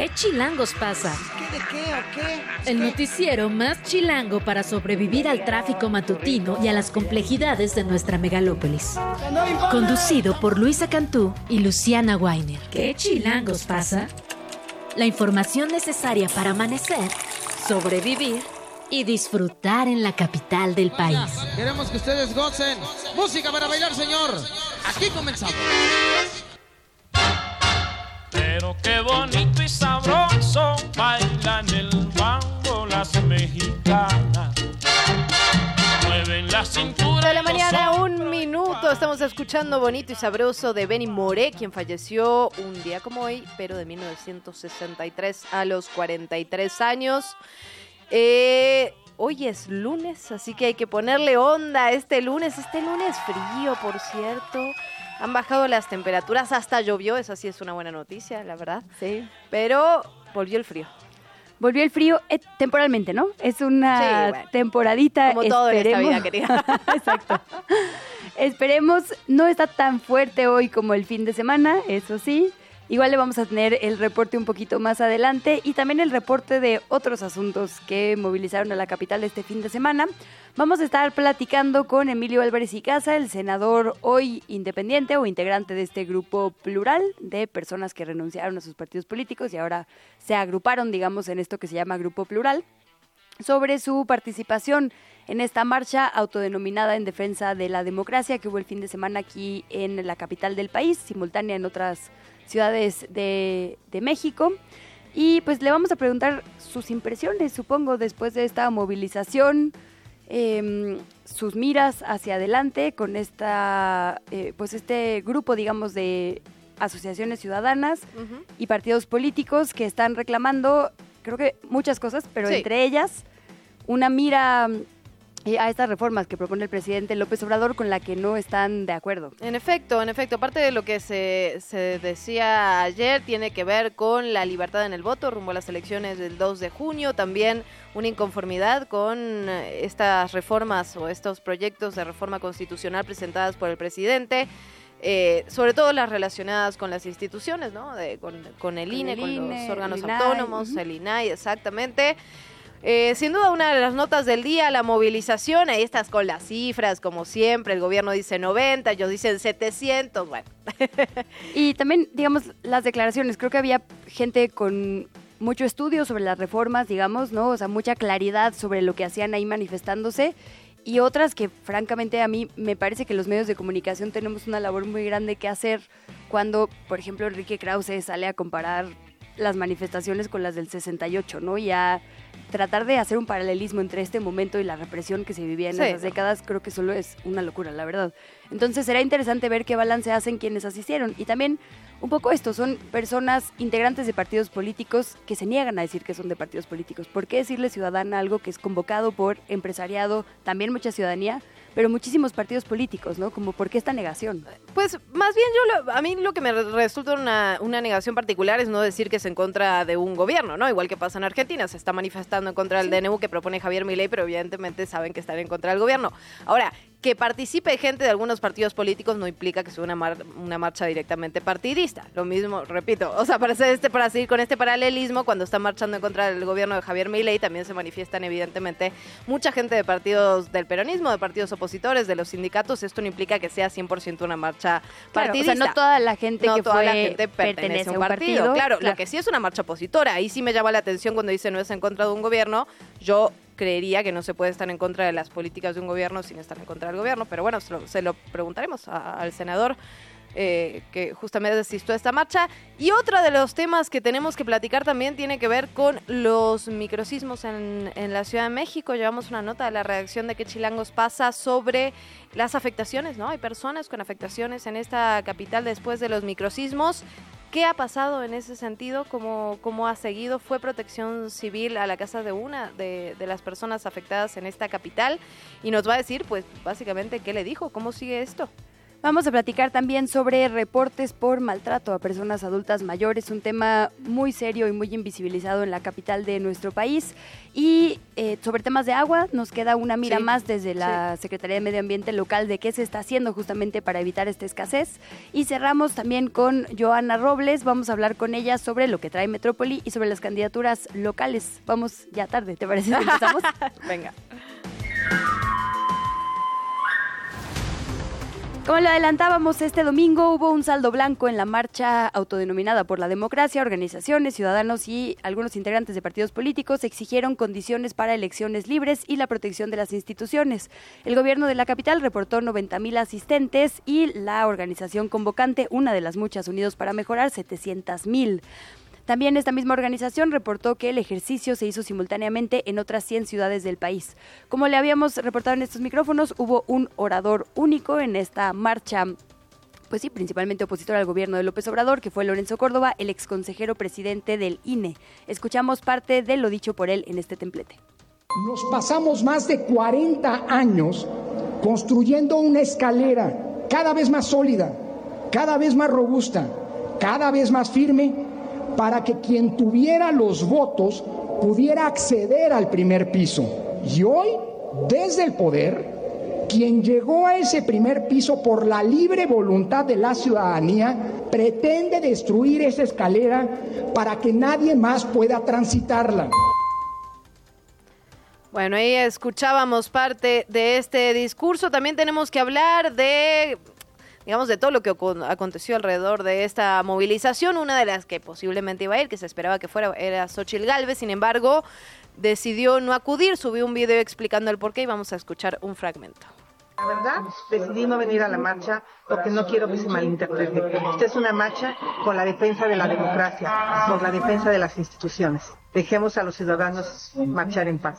¿Qué chilangos pasa? ¿Qué de qué o qué? El noticiero más chilango para sobrevivir al tráfico matutino y a las complejidades de nuestra megalópolis. Conducido por Luisa Cantú y Luciana Weiner. ¿Qué chilangos pasa? La información necesaria para amanecer, sobrevivir y disfrutar en la capital del país. Queremos que ustedes gocen. Música para bailar, señor. Aquí comenzamos. Pero qué bonito y sabroso las mexicanas. Mueven la cintura. de la mañana, un minuto. Estamos escuchando Bonito y Sabroso de Benny Moré, quien falleció un día como hoy, pero de 1963 a los 43 años. Eh, hoy es lunes, así que hay que ponerle onda a este lunes. Este lunes frío, por cierto. Han bajado las temperaturas, hasta llovió, eso sí es una buena noticia, la verdad. Sí. Pero volvió el frío. Volvió el frío eh, temporalmente, ¿no? Es una Sí, bueno. temporadita. Como todo en esta vida, querida. Exacto. Esperemos, no está tan fuerte hoy como el fin de semana, eso sí. Igual le vamos a tener el reporte un poquito más adelante y también el reporte de otros asuntos que movilizaron a la capital este fin de semana. Vamos a estar platicando con Emilio Álvarez y Casa, el senador hoy independiente o integrante de este grupo plural de personas que renunciaron a sus partidos políticos y ahora se agruparon, digamos, en esto que se llama Grupo Plural sobre su participación en esta marcha autodenominada en defensa de la democracia que hubo el fin de semana aquí en la capital del país, simultánea en otras ciudades de, de México. Y pues le vamos a preguntar sus impresiones, supongo, después de esta movilización, em, sus miras hacia adelante con esta, eh, pues este grupo, digamos, de asociaciones ciudadanas y partidos políticos que están reclamando, creo que muchas cosas, pero Sí. entre ellas una mira a estas reformas que propone el presidente López Obrador con la que no están de acuerdo. En efecto, en efecto, aparte de lo que se, se decía ayer, tiene que ver con la libertad en el voto rumbo a las elecciones del 2 de junio, también una inconformidad con eh, estas reformas o estos proyectos de reforma constitucional presentadas por el presidente. eh, sobre todo las relacionadas con las instituciones, ¿no? De- con, con el INE, el con INE, los órganos el autónomos, el INAI, exactamente. Eh, sin duda una de las notas del día, la movilización, ahí estás con las cifras, como siempre, el gobierno dice 90, ellos dicen 700, bueno. Y también, digamos, las declaraciones. Creo que había gente con mucho estudio sobre las reformas, digamos, ¿no? O sea, mucha claridad sobre lo que hacían ahí manifestándose. Y otras que, francamente, a mí me parece que los medios de comunicación tenemos una labor muy grande que hacer cuando, por ejemplo, Enrique Krause sale a comparar las manifestaciones con las del 68, ¿no? Y a tratar de hacer un paralelismo entre este momento y la represión que se vivía en Sí, esas décadas, creo que solo es una locura, la verdad. Entonces será interesante ver qué balance hacen quienes asistieron. Y también un poco esto, son personas integrantes de partidos políticos que se niegan a decir que son de partidos políticos. ¿Por qué decirle ciudadana algo que es convocado por empresariado, también mucha ciudadanía, pero muchísimos partidos políticos, ¿no? Como por qué esta negación. Pues más bien yo, lo- a mí lo que me resulta una, una negación particular es no decir que es en contra de un gobierno, ¿no? Igual que pasa en Argentina, se está manifestando en contra del DNU que propone Javier Milei, pero evidentemente saben que están en contra del gobierno. Ahora, que participe gente de algunos partidos políticos no implica que sea una, mar- una marcha directamente partidista. Lo mismo, repito, o sea, para, hacer este, para seguir con este paralelismo, cuando están marchando en contra del gobierno de Javier Milei, también se manifiestan evidentemente mucha gente de partidos del peronismo, de partidos opositores, de los sindicatos. Esto no implica que sea 100% una marcha Claro, o partidista. sea, no toda la gente No que toda fue la gente pertenece a un partido. Claro, lo que sí es una marcha opositora. Ahí sí me llama la atención cuando dice no es en contra de un gobierno. Yo creería que no se puede estar en contra de las políticas de un gobierno sin estar en contra del gobierno. Pero bueno, se lo, se lo preguntaremos al senador. eh, que justamente asistió a esta marcha. Y otro de los temas que tenemos que platicar también tiene que ver con los microsismos en, en la Ciudad de México. Llevamos una nota de la redacción de que Chilangos pasa sobre las afectaciones, ¿no? Hay personas con afectaciones en esta capital después de los microsismos. ¿Qué ha pasado en ese sentido? ¿Cómo, cómo ha seguido? ¿Fue protección civil a la casa de una de, de las personas afectadas en esta capital? Y nos va a decir, pues, básicamente, ¿qué le dijo? ¿Cómo sigue esto? Vamos a platicar también sobre reportes por maltrato a personas adultas mayores, un tema muy serio y muy invisibilizado en la capital de nuestro país. Y eh, sobre temas de agua, nos queda una mira más desde la Secretaría de Medio Ambiente local de qué se está haciendo justamente para evitar esta escasez. Y cerramos también con Joana Robles, vamos a hablar con ella sobre lo que trae Metrópoli y sobre las candidaturas locales. Vamos ya tarde, ¿te parece? ¿Empezamos? Venga. Como lo adelantábamos, este domingo hubo un saldo blanco en la marcha autodenominada por la democracia. Organizaciones, ciudadanos y algunos integrantes de partidos políticos exigieron condiciones para elecciones libres y la protección de las instituciones. El gobierno de la capital reportó 90 mil asistentes y la organización convocante, una de las muchas unidos para mejorar, 700 mil. También esta misma organización reportó que el ejercicio se hizo simultáneamente en otras 100 ciudades del país. Como le habíamos reportado en estos micrófonos, hubo un orador único en esta marcha pues sí, principalmente opositor al gobierno de López Obrador, que fue Lorenzo Córdoba, el exconsejero presidente del INE. Escuchamos parte de lo dicho por él en este templete. Nos pasamos más de 40 años construyendo una escalera cada vez más sólida, cada vez más robusta, cada vez más firme para que quien tuviera los votos pudiera acceder al primer piso. Y hoy, desde el poder, quien llegó a ese primer piso por la libre voluntad de la ciudadanía, pretende destruir esa escalera para que nadie más pueda transitarla. Bueno, ahí escuchábamos parte de este discurso. También tenemos que hablar de digamos, de todo lo que aconteció alrededor de esta movilización. Una de las que posiblemente iba a ir, que se esperaba que fuera, era Xochil Galvez. Sin embargo, decidió no acudir. Subió un video explicando el porqué y vamos a escuchar un fragmento. La verdad, decidí no venir a la marcha porque no quiero que se malinterprete. Esta es una marcha con la defensa de la democracia, por la defensa de las instituciones. Dejemos a los ciudadanos marchar en paz.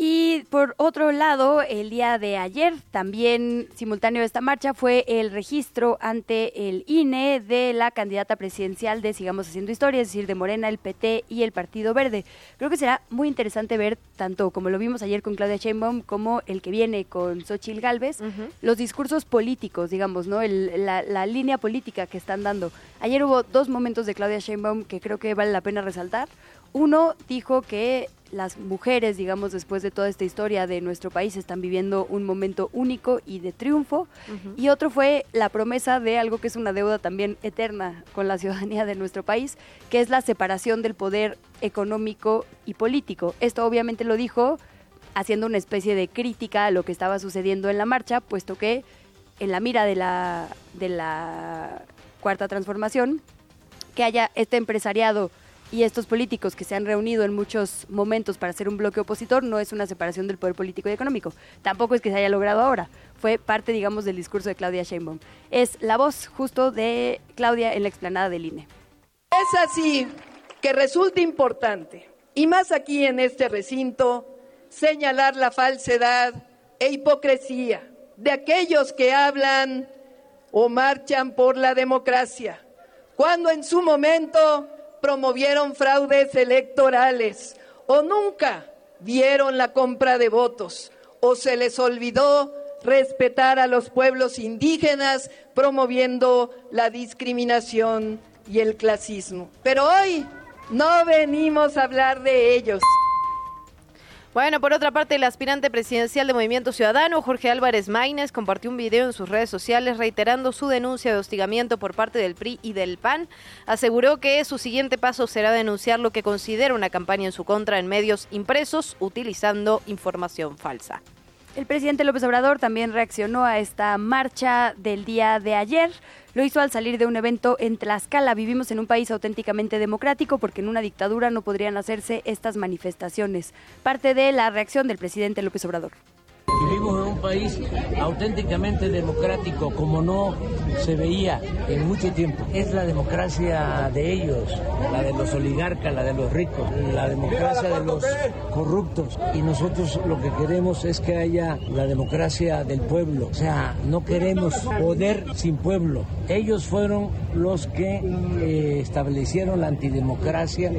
Y por otro lado, el día de ayer, también simultáneo a esta marcha, fue el registro ante el INE de la candidata presidencial de Sigamos Haciendo Historia, es decir, de Morena, el PT y el Partido Verde. Creo que será muy interesante ver, tanto como lo vimos ayer con Claudia Sheinbaum, como el que viene con Xochil Gálvez, los discursos políticos, digamos, ¿no? la, la línea política que están dando. Ayer hubo dos momentos de Claudia Sheinbaum que creo que vale la pena resaltar. Uno dijo que las mujeres, digamos, después de toda esta historia de nuestro país, están viviendo un momento único y de triunfo. Y otro fue la promesa de algo que es una deuda también eterna con la ciudadanía de nuestro país, que es la separación del poder económico y político. Esto obviamente lo dijo haciendo una especie de crítica a lo que estaba sucediendo en la marcha, puesto que en la mira de la, de la cuarta transformación, que haya este empresariado y estos políticos que se han reunido en muchos momentos para hacer un bloque opositor no es una separación del poder político y económico. Tampoco es que se haya logrado ahora. Fue parte, digamos, del discurso de Claudia Sheinbaum. Es la voz justo de Claudia en la explanada del INE. Es así que resulta importante, y más aquí en este recinto, señalar la falsedad e hipocresía de aquellos que hablan o marchan por la democracia, cuando en su momento promovieron fraudes electorales o nunca vieron la compra de votos o se les olvidó respetar a los pueblos indígenas promoviendo la discriminación y el clasismo. Pero hoy no venimos a hablar de ellos. Bueno, por otra parte, el aspirante presidencial de Movimiento Ciudadano, Jorge Álvarez Maínez, compartió un video en sus redes sociales reiterando su denuncia de hostigamiento por parte del PRI y del PAN. Aseguró que su siguiente paso será denunciar lo que considera una campaña en su contra en medios impresos utilizando información falsa. El presidente López Obrador también reaccionó a esta marcha del día de ayer. Lo hizo al salir de un evento en Tlaxcala. Vivimos en un país auténticamente democrático porque en una dictadura no podrían hacerse estas manifestaciones. Parte de la reacción del presidente López Obrador. País auténticamente democrático como no se veía en mucho tiempo. Es la democracia de ellos, la de los oligarcas, la de los ricos, la democracia de los corruptos. Y nosotros lo que queremos es que haya la democracia del pueblo. O sea, no queremos poder sin pueblo. Ellos fueron los que eh, establecieron la antidemocracia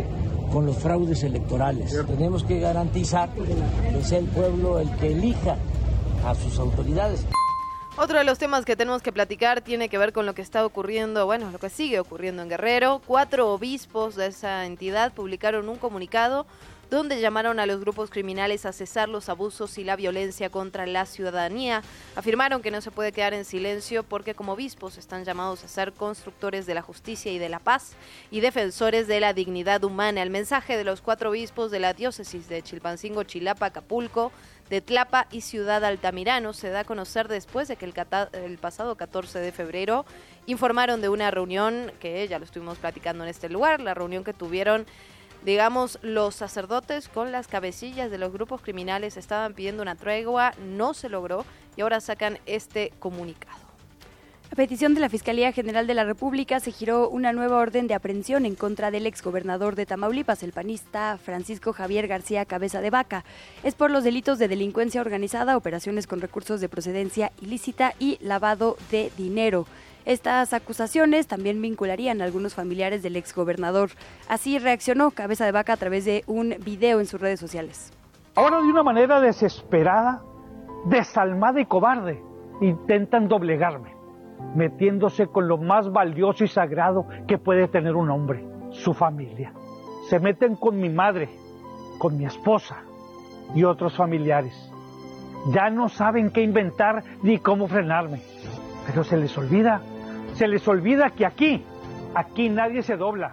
con los fraudes electorales. Tenemos que garantizar que sea el pueblo el que elija a sus autoridades. Otro de los temas que tenemos que platicar tiene que ver con lo que está ocurriendo, bueno, lo que sigue ocurriendo en Guerrero. Cuatro obispos de esa entidad publicaron un comunicado donde llamaron a los grupos criminales a cesar los abusos y la violencia contra la ciudadanía. Afirmaron que no se puede quedar en silencio porque como obispos están llamados a ser constructores de la justicia y de la paz y defensores de la dignidad humana. El mensaje de los cuatro obispos de la diócesis de Chilpancingo, Chilapa, Acapulco, de Tlapa y Ciudad Altamirano se da a conocer después de que el, pasado 14 de febrero informaron de una reunión que ya lo estuvimos platicando en este lugar, la reunión que tuvieron digamos, los sacerdotes con las cabecillas de los grupos criminales estaban pidiendo una tregua, no se logró y ahora sacan este comunicado. A petición de la Fiscalía General de la República se giró una nueva orden de aprehensión en contra del exgobernador de Tamaulipas, el panista Francisco Javier García Cabeza de Vaca. Es por los delitos de delincuencia organizada, operaciones con recursos de procedencia ilícita y lavado de dinero. Estas acusaciones también vincularían a algunos familiares del exgobernador. Así reaccionó Cabeza de Vaca a través de un video en sus redes sociales. Ahora de una manera desesperada, desalmada y cobarde, intentan doblegarme metiéndose con lo más valioso y sagrado que puede tener un hombre, su familia. Se meten con mi madre, con mi esposa y otros familiares. Ya no saben qué inventar ni cómo frenarme. Pero se les olvida, se les olvida que aquí, aquí nadie se dobla.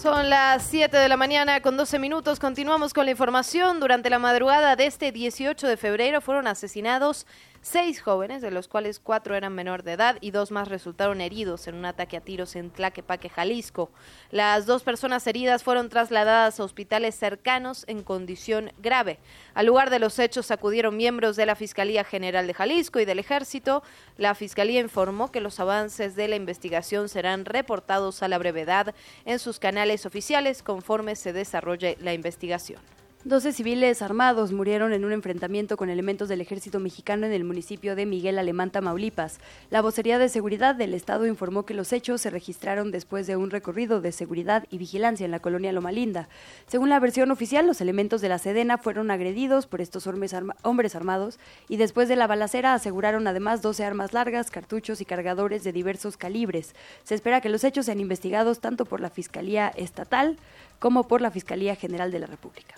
Son las 7 de la mañana con 12 minutos. Continuamos con la información. Durante la madrugada de este 18 de febrero fueron asesinados seis jóvenes, de los cuales cuatro eran menor de edad y dos más resultaron heridos en un ataque a tiros en Tlaquepaque, Jalisco. Las dos personas heridas fueron trasladadas a hospitales cercanos en condición grave. Al lugar de los hechos acudieron miembros de la Fiscalía General de Jalisco y del Ejército. La Fiscalía informó que los avances de la investigación serán reportados a la brevedad en sus canales oficiales conforme se desarrolle la investigación. 12 civiles armados murieron en un enfrentamiento con elementos del ejército mexicano en el municipio de Miguel Alemán, Tamaulipas. La vocería de seguridad del Estado informó que los hechos se registraron después de un recorrido de seguridad y vigilancia en la colonia Loma Linda. Según la versión oficial, los elementos de la Sedena fueron agredidos por estos hombres armados y después de la balacera aseguraron además 12 armas largas, cartuchos y cargadores de diversos calibres. Se espera que los hechos sean investigados tanto por la Fiscalía Estatal como por la Fiscalía General de la República.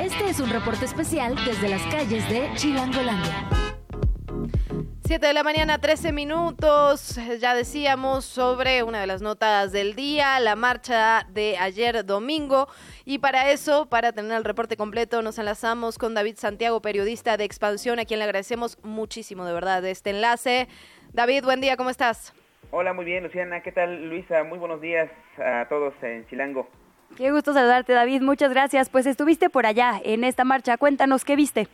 Este es un reporte especial desde las calles de Chilangolandia. 7 de la mañana, 13 minutos. Ya decíamos sobre una de las notas del día, la marcha de ayer domingo. Y para eso, para tener el reporte completo, nos enlazamos con David Santiago, periodista de Expansión, a quien le agradecemos muchísimo de verdad este enlace. David, buen día, ¿cómo estás? Hola, muy bien, Luciana. ¿Qué tal, Luisa? Muy buenos días a todos en Chilango. Qué gusto saludarte, David. Muchas gracias. Pues estuviste por allá en esta marcha. Cuéntanos, ¿qué viste?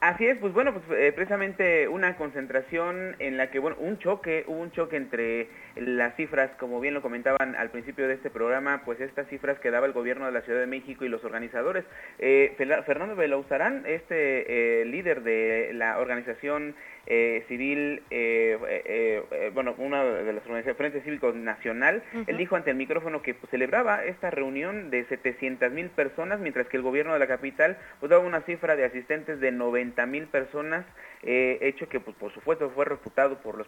Así es, pues bueno, pues eh, precisamente una concentración en la que, bueno, un choque, hubo un choque entre las cifras, como bien lo comentaban al principio de este programa, pues estas cifras que daba el gobierno de la Ciudad de México y los organizadores. Eh, Fernando Belauzarán, este eh, líder de la organización eh, civil, eh, eh, bueno, una de las organizaciones, Frente Cívico Nacional, él dijo ante el micrófono que pues, celebraba esta reunión de 700 mil personas, mientras que el gobierno de la capital pues, daba una cifra de asistentes de 90 mil personas, hecho que pues, por supuesto fue refutado por los,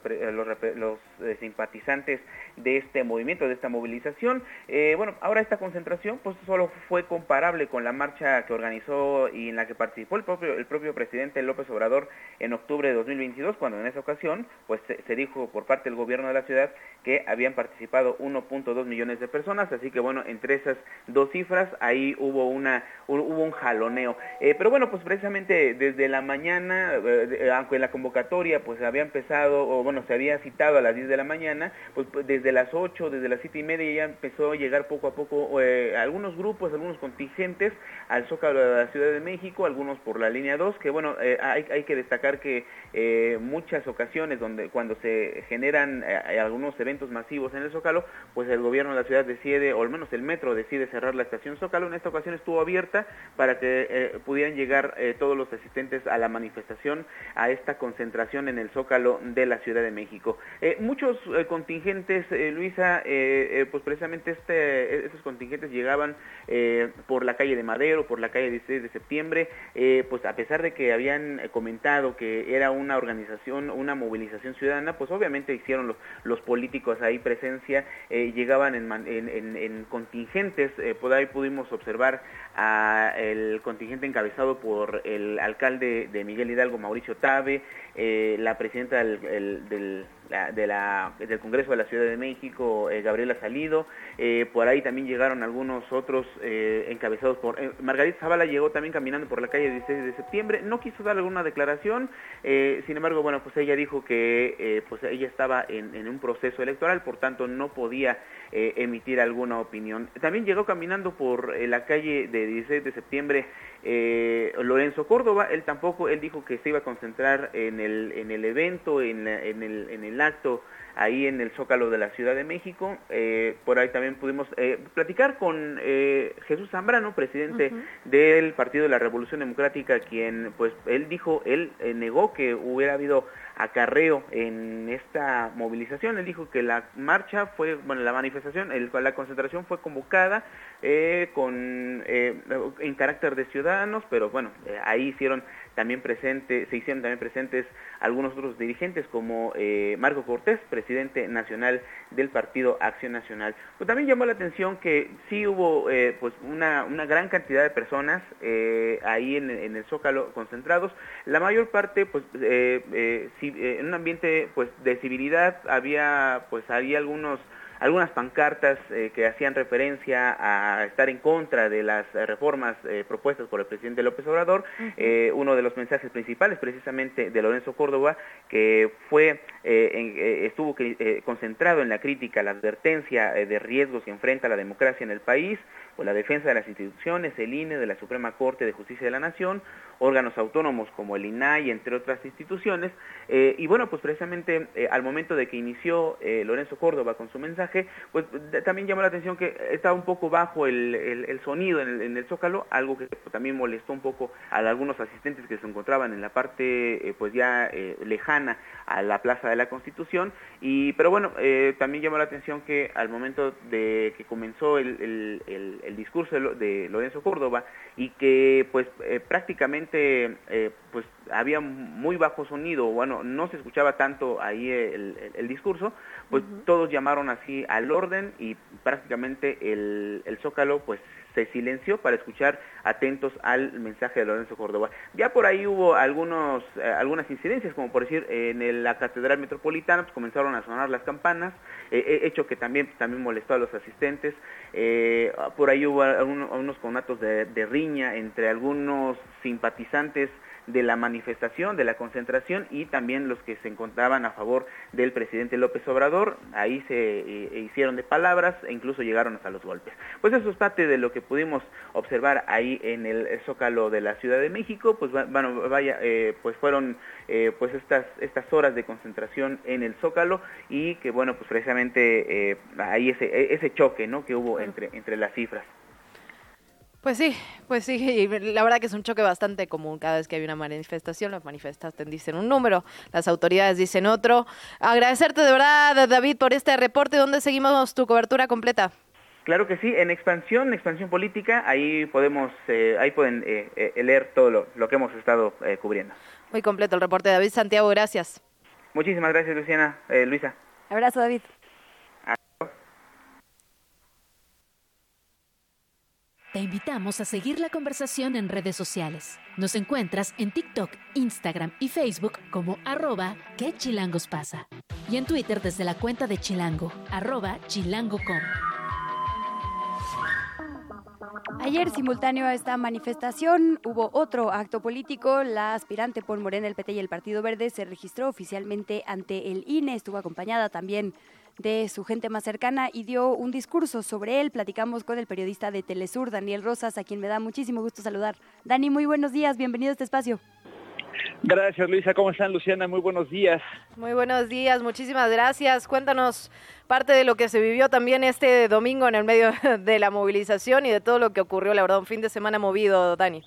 los, simpatizantes de este movimiento, de esta movilización. bueno, ahora esta concentración pues solo fue comparable con la marcha que organizó y en la que participó el propio, el propio presidente López Obrador en octubre de 2020 cuando en esa ocasión pues se, dijo por parte del gobierno de la ciudad que habían participado 1.2 millones de personas, así que bueno, entre esas dos cifras ahí hubo una hubo un jaloneo. Eh, pero bueno, pues precisamente desde la mañana, eh, aunque en la convocatoria pues había empezado, o bueno, se había citado a las 10 de la mañana, pues, pues desde las 8, desde las 7 y media ya empezó a llegar poco a poco eh, algunos grupos, algunos contingentes al Zócalo de la Ciudad de México, algunos por la línea 2, que bueno, hay, hay que destacar que muchas ocasiones donde cuando se generan eh, algunos eventos masivos en el Zócalo, pues el gobierno de la ciudad decide, o al menos el metro decide cerrar la estación Zócalo. En esta ocasión estuvo abierta para que eh, pudieran llegar eh, todos los asistentes a la manifestación, a esta concentración en el Zócalo de la Ciudad de México. Eh, muchos eh, contingentes, eh, Luisa, pues precisamente este, estos contingentes llegaban por la calle de Madero, por la calle 16 de septiembre, pues a pesar de que habían comentado que era una organización, una movilización ciudadana, pues obviamente hicieron los, políticos ahí presencia, llegaban en, en, en contingentes, por ahí pudimos observar a el contingente encabezado por el alcalde de Miguel Hidalgo, Mauricio Tabe, eh, la presidenta del, del, del, Congreso de la Ciudad de México, eh, Gabriela Salido, eh, por ahí también llegaron algunos otros encabezados por... Margarita Zavala llegó también caminando por la calle 16 de septiembre, no quiso dar alguna declaración, sin embargo, bueno, pues ella dijo que pues ella estaba en, un proceso electoral, por tanto no podía emitir alguna opinión. También llegó caminando por la calle de 16 de septiembre eh, Lorenzo Córdoba, él tampoco, él dijo que se iba a concentrar en el, en el evento, en, en, el, en el acto ahí en el Zócalo de la Ciudad de México. Eh, por ahí también pudimos eh, platicar con eh, Jesús Zambrano, presidente del Partido de la Revolución Democrática, quien, pues, él dijo, él negó que hubiera habido acarreo en esta movilización. Él dijo que la marcha fue, bueno, la manifestación, el, la concentración fue convocada eh, con, eh, en carácter de ciudadanos, pero bueno, eh, ahí hicieron también presente, se hicieron también presentes algunos otros dirigentes como eh, Marco Cortés, presidente nacional del Partido Acción Nacional. Pues también llamó la atención que sí hubo pues una, una, gran cantidad de personas ahí en, en, el Zócalo concentrados. La mayor parte pues en un ambiente pues de civilidad había pues había algunos algunas pancartas eh, que hacían referencia a estar en contra de las eh, reformas eh, propuestas por el presidente López Obrador. uno de los mensajes principales precisamente de Lorenzo Córdoba, que fue estuvo concentrado en la crítica, la advertencia de riesgos que enfrenta la democracia en el país, o la defensa de las instituciones, el INE, de la Suprema Corte de Justicia de la Nación, órganos autónomos como el INAI, entre otras instituciones. Eh, y bueno, pues precisamente eh, al momento de que inició eh, Lorenzo Córdoba con su mensaje, pues también llamó la atención que estaba un poco bajo el, el, sonido en el, en el, Zócalo, algo que también molestó un poco a algunos asistentes que se encontraban en la parte pues ya lejana a la Plaza de la Constitución. Y, pero bueno, también llamó la atención que al momento de que comenzó el, el discurso de Lorenzo Córdoba y que pues prácticamente eh, pues había muy bajo sonido, bueno, no se escuchaba tanto ahí el, discurso, pues todos llamaron así al orden y prácticamente el, el Zócalo pues se silenció para escuchar atentos al mensaje de Lorenzo Córdoba. Ya por ahí hubo algunos, eh, algunas incidencias, como por decir, en la Catedral Metropolitana pues, comenzaron a sonar las campanas, eh, eh, hecho que también, también molestó a los asistentes. por ahí hubo unos conatos de, de riña entre algunos simpatizantes de la manifestación, de la concentración y también los que se encontraban a favor del presidente López Obrador. Ahí se eh, hicieron de palabras e incluso llegaron hasta los golpes. Pues eso es parte de lo que pudimos observar ahí en el Zócalo de la Ciudad de México. Pues bueno, vaya, eh, pues fueron eh, pues estas estas horas de concentración en el Zócalo y que bueno, pues precisamente ahí ese ese choque, ¿no? Que hubo entre entre las cifras. Pues sí, pues sí, la verdad que es un choque bastante común cada vez que hay una manifestación, los manifestantes dicen un número, las autoridades dicen otro. Agradecerte de verdad, David, por este reporte, ¿dónde seguimos tu cobertura completa? Claro que sí, en expansión, expansión política, ahí podemos, eh, ahí pueden eh, eh, leer todo lo, lo, que hemos estado cubriendo. Muy completo el reporte, David Santiago, gracias. Muchísimas gracias, Luciana, Luisa. Abrazo, David. Te invitamos a seguir la conversación en redes sociales. Nos encuentras en TikTok, Instagram y Facebook como arroba que chilangos pasa. Y en Twitter desde la cuenta de Chilango, arroba chilango.com. Ayer, simultáneo a esta manifestación, hubo otro acto político. La aspirante por Morena, el PT y el Partido Verde se registró oficialmente ante el INE. Estuvo acompañada también de su gente más cercana y dio un discurso sobre él. Platicamos con el periodista de Telesur, Daniel Rosas, a quien me da muchísimo gusto saludar. Dani, muy buenos días, bienvenido a este espacio. Gracias, Luisa. ¿Cómo están, Luciana? Muy buenos días. Muy buenos días, muchísimas gracias. Cuéntanos parte de lo que se vivió también este domingo en el medio de la movilización y de todo lo que ocurrió, la verdad, un fin de semana movido, Dani.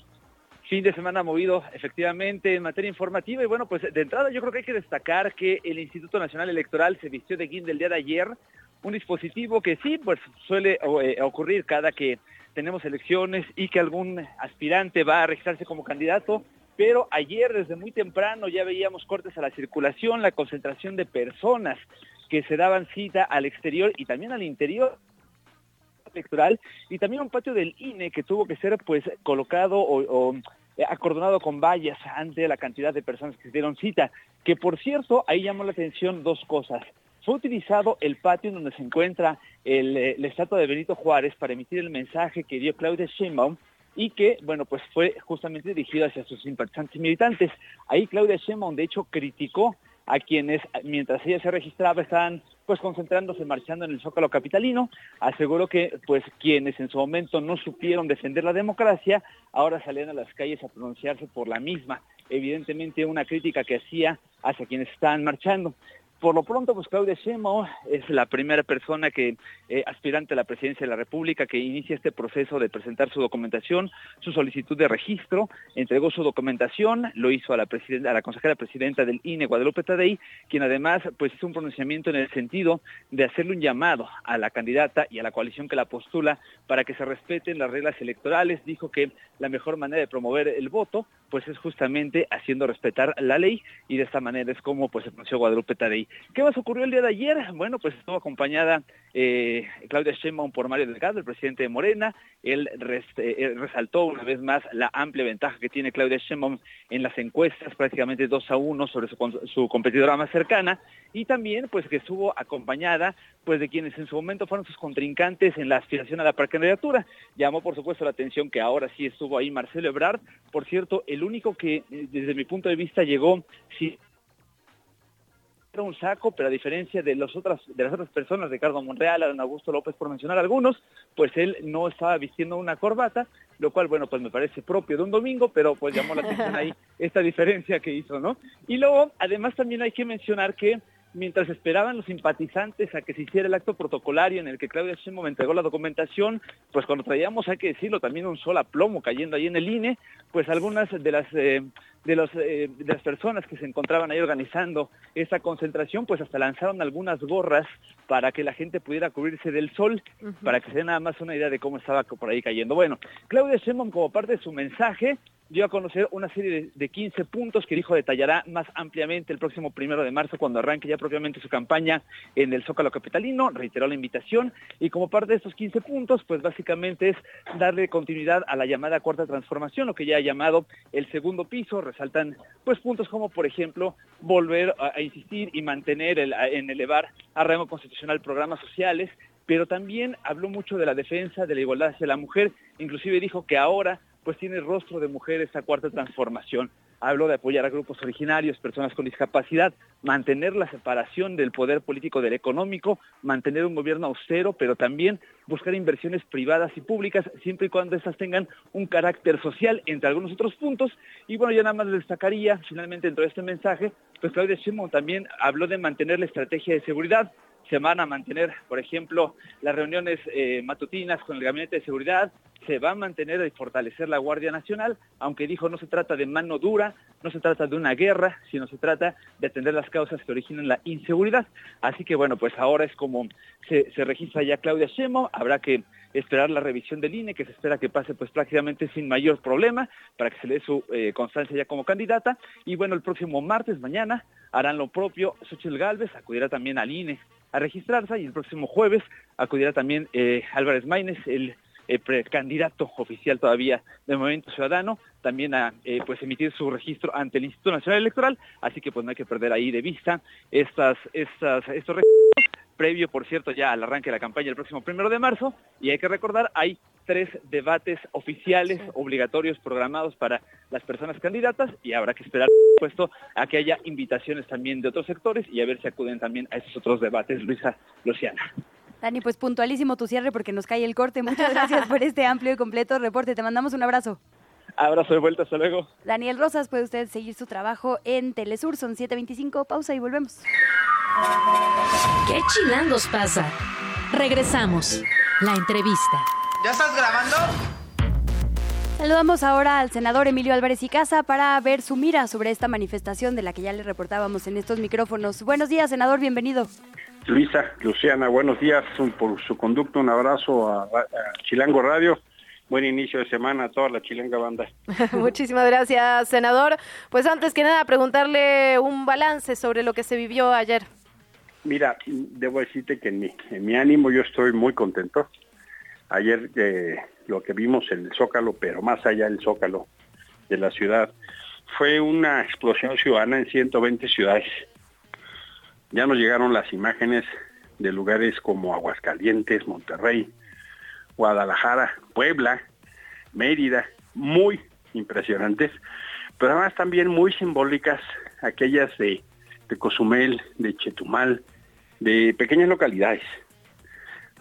Fin de semana movido efectivamente en materia informativa. Y bueno, pues de entrada yo creo que hay que destacar que el Instituto Nacional Electoral se vistió de guinda el día de ayer, un dispositivo que sí, pues suele eh, ocurrir cada que tenemos elecciones y que algún aspirante va a registrarse como candidato, pero ayer desde muy temprano ya veíamos cortes a la circulación, la concentración de personas que se daban cita al exterior y también al interior electoral. Y también un patio del INE que tuvo que ser pues colocado o, acordonado con vallas ante la cantidad de personas que se dieron cita, que por cierto ahí llamó la atención dos cosas. Fue utilizado el patio en donde se encuentra eh, la estatua de Benito Juárez para emitir el mensaje que dio Claudia Sheinbaum y que, bueno, pues fue justamente dirigido hacia sus simpatizantes militantes. Ahí Claudia Sheinbaum, de hecho, criticó a quienes, mientras ella se registraba, estaban pues concentrándose, marchando en el Zócalo Capitalino. Aseguró que pues quienes en su momento no supieron defender la democracia, ahora salían a las calles a pronunciarse por la misma. Evidentemente una crítica que hacía hacia quienes estaban marchando. Por lo pronto, pues Claudia Sheinbaum es la primera persona que, eh, aspirante a la presidencia de la República, que inicia este proceso de presentar su documentación, su solicitud de registro, entregó su documentación, lo hizo a la, a la consejera presidenta del INE, Guadalupe Tadei, quien además pues hizo un pronunciamiento en el sentido de hacerle un llamado a la candidata y a la coalición que la postula para que se respeten las reglas electorales. Dijo que la mejor manera de promover el voto pues es justamente haciendo respetar la ley y de esta manera es como pues se pronunció Guadalupe Tadei. ¿Qué más ocurrió el día de ayer? Bueno, pues estuvo acompañada eh, Claudia Sheinbaum por Mario Delgado, el presidente de Morena. Él, eh, resaltó una vez más la amplia ventaja que tiene Claudia Sheinbaum en las encuestas, prácticamente 2 a 1 sobre su, competidora más cercana, y también pues que estuvo acompañada pues de quienes en su momento fueron sus contrincantes en la aspiración a la precandidatura. Llamó por supuesto la atención que ahora sí estuvo ahí Marcelo Ebrard, por cierto, el único que eh, desde mi punto de vista llegó sí un saco, pero a diferencia de, los otras, de las otras personas, Ricardo Monreal, Adán Augusto López, por mencionar algunos, pues él no estaba vistiendo una corbata, lo cual, bueno, pues me parece propio de un domingo, pero pues llamó la atención ahí esta diferencia que hizo, ¿no? Y luego, además también hay que mencionar que mientras esperaban los simpatizantes a que se hiciera el acto protocolario en el que Claudia Sheinbaum entregó la documentación, pues cuando traíamos, hay que decirlo, también un sol a plomo cayendo ahí en el INE, pues algunas de las eh, de, los, eh, de las personas que se encontraban ahí organizando esa concentración, pues hasta lanzaron algunas gorras para que la gente pudiera cubrirse del sol, para que se dé nada más una idea de cómo estaba por ahí cayendo. Bueno, Claudia Sheinbaum como parte de su mensaje dio a conocer una serie de, 15 puntos que dijo detallará más ampliamente el próximo primero de marzo cuando arranque ya propiamente su campaña en el Zócalo Capitalino, reiteró la invitación y como parte de estos 15 puntos, pues básicamente es darle continuidad a la llamada cuarta transformación, lo que ya ha llamado el segundo piso, resaltan pues puntos como por ejemplo volver a, insistir y mantener el, en elevar a rango constitucional programas sociales, pero también habló mucho de la defensa de la igualdad hacia la mujer, inclusive dijo que ahora pues tiene rostro de mujer esta cuarta transformación. Habló de apoyar a grupos originarios, personas con discapacidad, mantener la separación del poder político del económico, mantener un gobierno austero, pero también buscar inversiones privadas y públicas, siempre y cuando estas tengan un carácter social, entre algunos otros puntos. Y bueno, ya nada más destacaría, finalmente dentro de este mensaje, pues Claudia Sheinbaum también habló de mantener la estrategia de seguridad, se van a mantener, por ejemplo, las reuniones eh, matutinas con el Gabinete de Seguridad, se va a mantener y fortalecer la Guardia Nacional, aunque dijo no se trata de mano dura, no se trata de una guerra, sino se trata de atender las causas que originan la inseguridad. Así que bueno, pues ahora es como se, registra ya Claudia Shemo, habrá que esperar la revisión del INE, que se espera que pase pues prácticamente sin mayor problema, para que se le dé su eh, constancia ya como candidata. Y bueno, el próximo martes, mañana, harán lo propio Xochitl Galvez, acudirá también al INE a registrarse y el próximo jueves acudirá también eh, Álvarez Maínez, el eh, precandidato oficial todavía del Movimiento Ciudadano, también a eh, pues emitir su registro ante el Instituto Nacional Electoral, así que pues no hay que perder ahí de vista estas, estas, estos registros, previo por cierto ya al arranque de la campaña el próximo primero de marzo, y hay que recordar, hay tres debates oficiales obligatorios programados para las personas candidatas y habrá que esperar, por supuesto, a que haya invitaciones también de otros sectores y a ver si acuden también a esos otros debates, Luisa Luciana. Dani, pues puntualísimo tu cierre porque nos cae el corte. Muchas gracias por este amplio y completo reporte. Te mandamos un abrazo. Abrazo de vuelta, hasta luego. Daniel Rosas, puede usted seguir su trabajo en Telesur, son 7.25, pausa y volvemos. ¿Qué chilangos pasa? Regresamos. La entrevista. ¿Ya estás grabando? Saludamos ahora al senador Emilio Álvarez y Casa para ver su mira sobre esta manifestación de la que ya le reportábamos en estos micrófonos. Buenos días, senador, bienvenido. Luisa, Luciana, buenos días por su conducto. Un abrazo a, Chilango Radio. Buen inicio de semana a toda la chilanga banda. Muchísimas gracias, senador. Pues antes que nada, preguntarle un balance sobre lo que se vivió ayer. Mira, debo decirte que en mi, en mi ánimo yo estoy muy contento. Ayer eh, lo que vimos en el Zócalo, pero más allá del Zócalo de la ciudad, fue una explosión ciudadana en 120 ciudades. Ya nos llegaron las imágenes de lugares como Aguascalientes, Monterrey, Guadalajara, Puebla, Mérida, muy impresionantes, pero además también muy simbólicas aquellas de, de Cozumel, de Chetumal, de pequeñas localidades.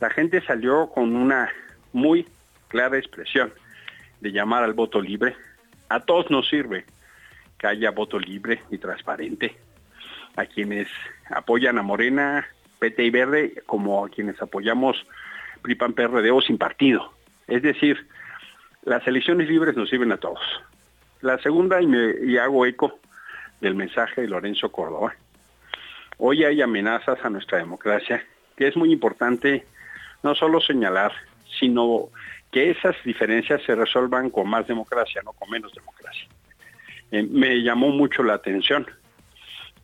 La gente salió con una muy clara expresión de llamar al voto libre. A todos nos sirve que haya voto libre y transparente. A quienes apoyan a Morena, PT y Verde, como a quienes apoyamos PRIPAN PRD o sin partido. Es decir, las elecciones libres nos sirven a todos. La segunda, y, me, y hago eco del mensaje de Lorenzo Córdoba, hoy hay amenazas a nuestra democracia, que es muy importante no solo señalar, sino que esas diferencias se resuelvan con más democracia, no con menos democracia. Eh, me llamó mucho la atención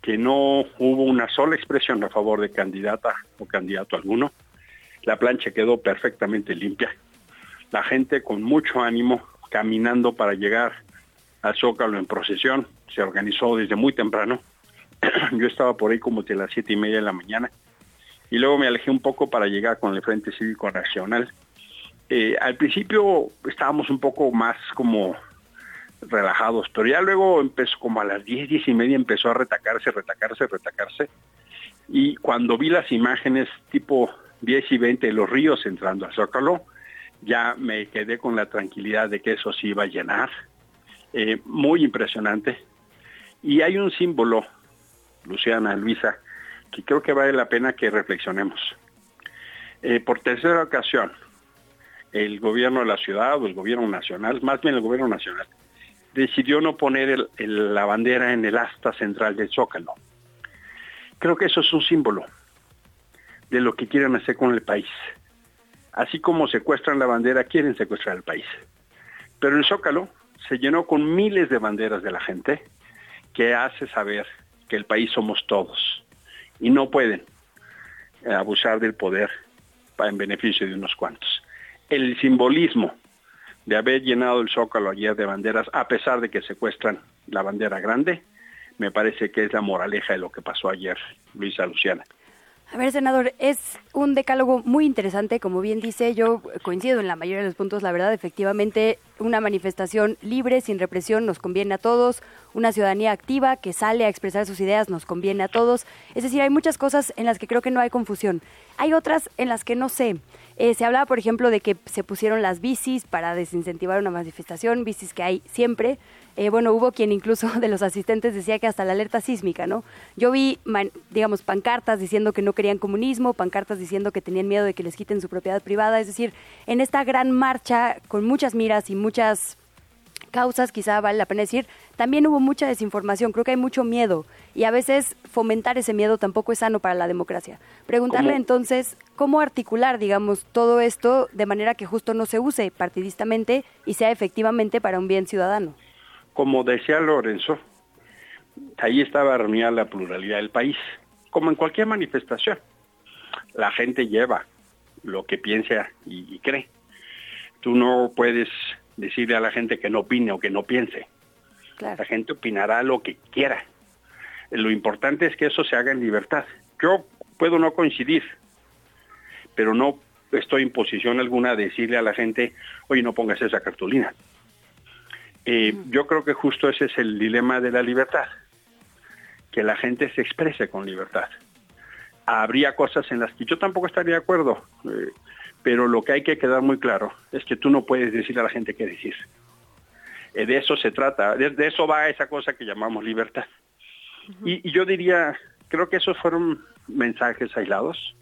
que no hubo una sola expresión a favor de candidata o candidato alguno. La plancha quedó perfectamente limpia. La gente con mucho ánimo caminando para llegar al Zócalo en procesión. Se organizó desde muy temprano. Yo estaba por ahí como de las siete y media de la mañana y luego me alejé un poco para llegar con el Frente Cívico Nacional. Eh, al principio estábamos un poco más como relajados, pero ya luego empezó como a las diez, diez y media empezó a retacarse, retacarse, retacarse. Y cuando vi las imágenes tipo 10 y 20 de los ríos entrando al Zócalo, ya me quedé con la tranquilidad de que eso sí iba a llenar. Eh, muy impresionante. Y hay un símbolo, Luciana, Luisa, y creo que vale la pena que reflexionemos. Eh, por tercera ocasión, el gobierno de la ciudad o el gobierno nacional, más bien el gobierno nacional, decidió no poner la bandera en el asta central del Zócalo. Creo que eso es un símbolo de lo que quieren hacer con el país. Así como secuestran la bandera, quieren secuestrar el país. Pero el Zócalo se llenó con miles de banderas de la gente que hace saber que el país somos todos y no pueden eh, abusar del poder en beneficio de unos cuantos. El simbolismo de haber llenado el zócalo ayer de banderas, a pesar de que secuestran la bandera grande, me parece que es la moraleja de lo que pasó ayer, Luisa Luciana. A ver, senador, es un decálogo muy interesante, como bien dice, yo coincido en la mayoría de los puntos, la verdad, efectivamente, una manifestación libre, sin represión, nos conviene a todos, una ciudadanía activa que sale a expresar sus ideas, nos conviene a todos, es decir, hay muchas cosas en las que creo que no hay confusión, hay otras en las que no sé. Eh, se hablaba, por ejemplo, de que se pusieron las bicis para desincentivar una manifestación, bicis que hay siempre, eh, bueno, hubo quien incluso de los asistentes decía que hasta la alerta sísmica, ¿no? Yo vi, digamos, pancartas diciendo que no querían comunismo, pancartas diciendo que tenían miedo de que les quiten su propiedad privada, es decir, en esta gran marcha con muchas miras y muchas causas, quizá vale la pena decir, también hubo mucha desinformación, creo que hay mucho miedo y a veces fomentar ese miedo tampoco es sano para la democracia. Preguntarle entonces cómo articular, digamos, todo esto de manera que justo no se use partidistamente y sea efectivamente para un bien ciudadano como decía Lorenzo, ahí estaba reunida la pluralidad del país, como en cualquier manifestación. La gente lleva lo que piensa y, cree. Tú no puedes decirle a la gente que no opine o que no piense. La gente opinará lo que quiera. Lo importante es que eso se haga en libertad. Yo puedo no coincidir, pero no estoy en posición alguna de decirle a la gente, oye, no pongas esa cartulina. Eh, yo creo que justo ese es el dilema de la libertad, que la gente se exprese con libertad. Habría cosas en las que yo tampoco estaría de acuerdo, eh, pero lo que hay que quedar muy claro es que tú no puedes decirle a la gente qué decir. Eh, de eso se trata, de, eso va esa cosa que llamamos libertad. y, y yo diría, creo que esos fueron mensajes aislados.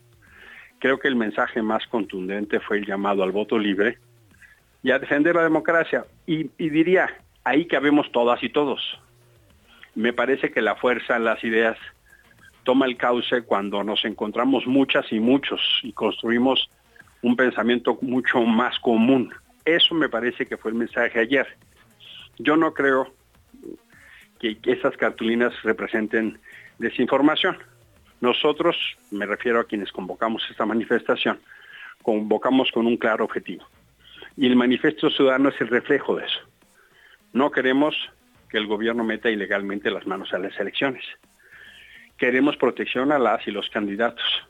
Creo que el mensaje más contundente fue el llamado al voto libre, y a defender la democracia. Y, y diría, ahí cabemos todas y todos. Me parece que la fuerza, las ideas, toma el cauce cuando nos encontramos muchas y muchos y construimos un pensamiento mucho más común. Eso me parece que fue el mensaje ayer. Yo no creo que esas cartulinas representen desinformación. Nosotros, me refiero a quienes convocamos esta manifestación, convocamos con un claro objetivo. Y el manifiesto ciudadano es el reflejo de eso. No queremos que el gobierno meta ilegalmente las manos a las elecciones. Queremos protección a las y los candidatos.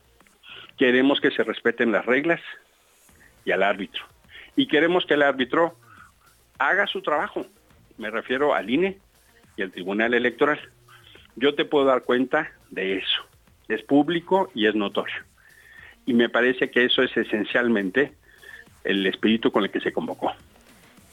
Queremos que se respeten las reglas y al árbitro. Y queremos que el árbitro haga su trabajo. Me refiero al INE y al Tribunal Electoral. Yo te puedo dar cuenta de eso. Es público y es notorio. Y me parece que eso es esencialmente el espíritu con el que se convocó.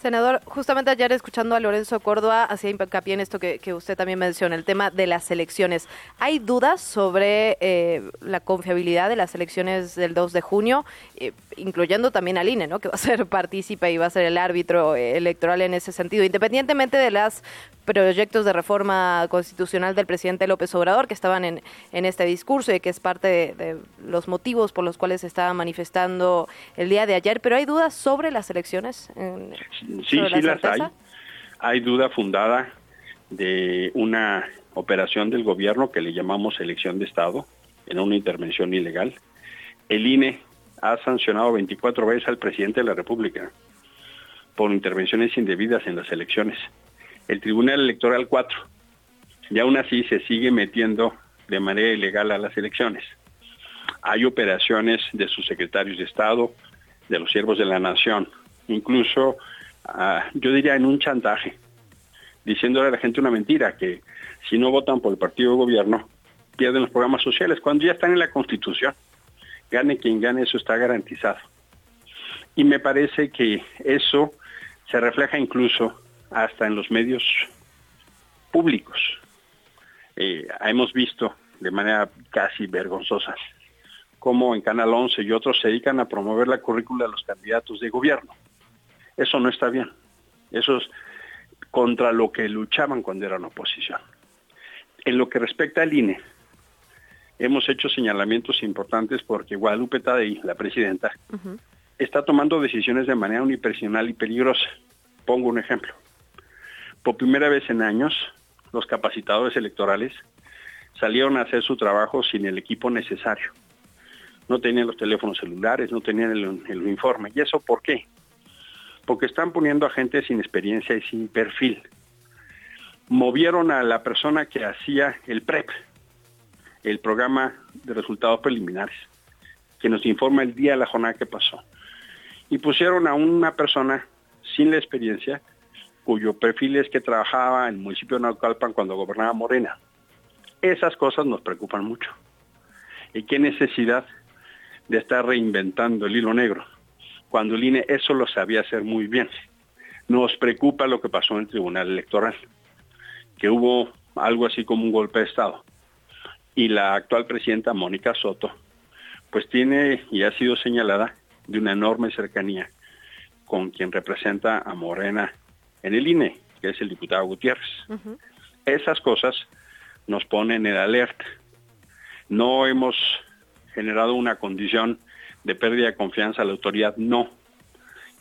Senador, justamente ayer escuchando a Lorenzo Córdoba, hacía hincapié en esto que, usted también menciona, el tema de las elecciones. ¿Hay dudas sobre eh, la confiabilidad de las elecciones del 2 de junio, eh, incluyendo también al INE, ¿no? que va a ser partícipe y va a ser el árbitro eh, electoral en ese sentido, independientemente de las proyectos de reforma constitucional del presidente López Obrador que estaban en, en este discurso y que es parte de, los motivos por los cuales se estaba manifestando el día de ayer, pero hay dudas sobre las elecciones. Sí, sí las hay. Hay duda fundada de una operación del gobierno que le llamamos elección de Estado en una intervención ilegal. El INE ha sancionado 24 veces al presidente de la República por intervenciones indebidas en las elecciones el Tribunal Electoral 4. Y aún así se sigue metiendo de manera ilegal a las elecciones. Hay operaciones de sus secretarios de Estado, de los siervos de la nación, incluso yo diría en un chantaje, diciéndole a la gente una mentira, que si no votan por el partido de gobierno, pierden los programas sociales, cuando ya están en la Constitución. Gane quien gane, eso está garantizado. Y me parece que eso se refleja incluso hasta en los medios públicos. Eh, hemos visto de manera casi vergonzosa cómo en Canal 11 y otros se dedican a promover la currícula de los candidatos de gobierno. Eso no está bien. Eso es contra lo que luchaban cuando eran oposición. En lo que respecta al INE, hemos hecho señalamientos importantes porque Guadalupe Tadei, la presidenta, está tomando decisiones de manera unipersonal y peligrosa. Pongo un ejemplo. Por primera vez en años, los capacitadores electorales salieron a hacer su trabajo sin el equipo necesario. No tenían los teléfonos celulares, no tenían el, informe. ¿Y eso por qué? Porque están poniendo a gente sin experiencia y sin perfil. Movieron a la persona que hacía el PREP, el programa de resultados preliminares, que nos informa el día de la jornada que pasó. Y pusieron a una persona sin la experiencia cuyo perfil es que trabajaba en el municipio de Naucalpan cuando gobernaba Morena. Esas cosas nos preocupan mucho. ¿Y qué necesidad de estar reinventando el hilo negro? Cuando el INE eso lo sabía hacer muy bien. Nos preocupa lo que pasó en el Tribunal Electoral, que hubo algo así como un golpe de Estado. Y la actual presidenta Mónica Soto, pues tiene y ha sido señalada de una enorme cercanía con quien representa a Morena en el INE, que es el diputado Gutiérrez. Esas cosas nos ponen en alerta. No hemos generado una condición de pérdida de confianza a la autoridad, no.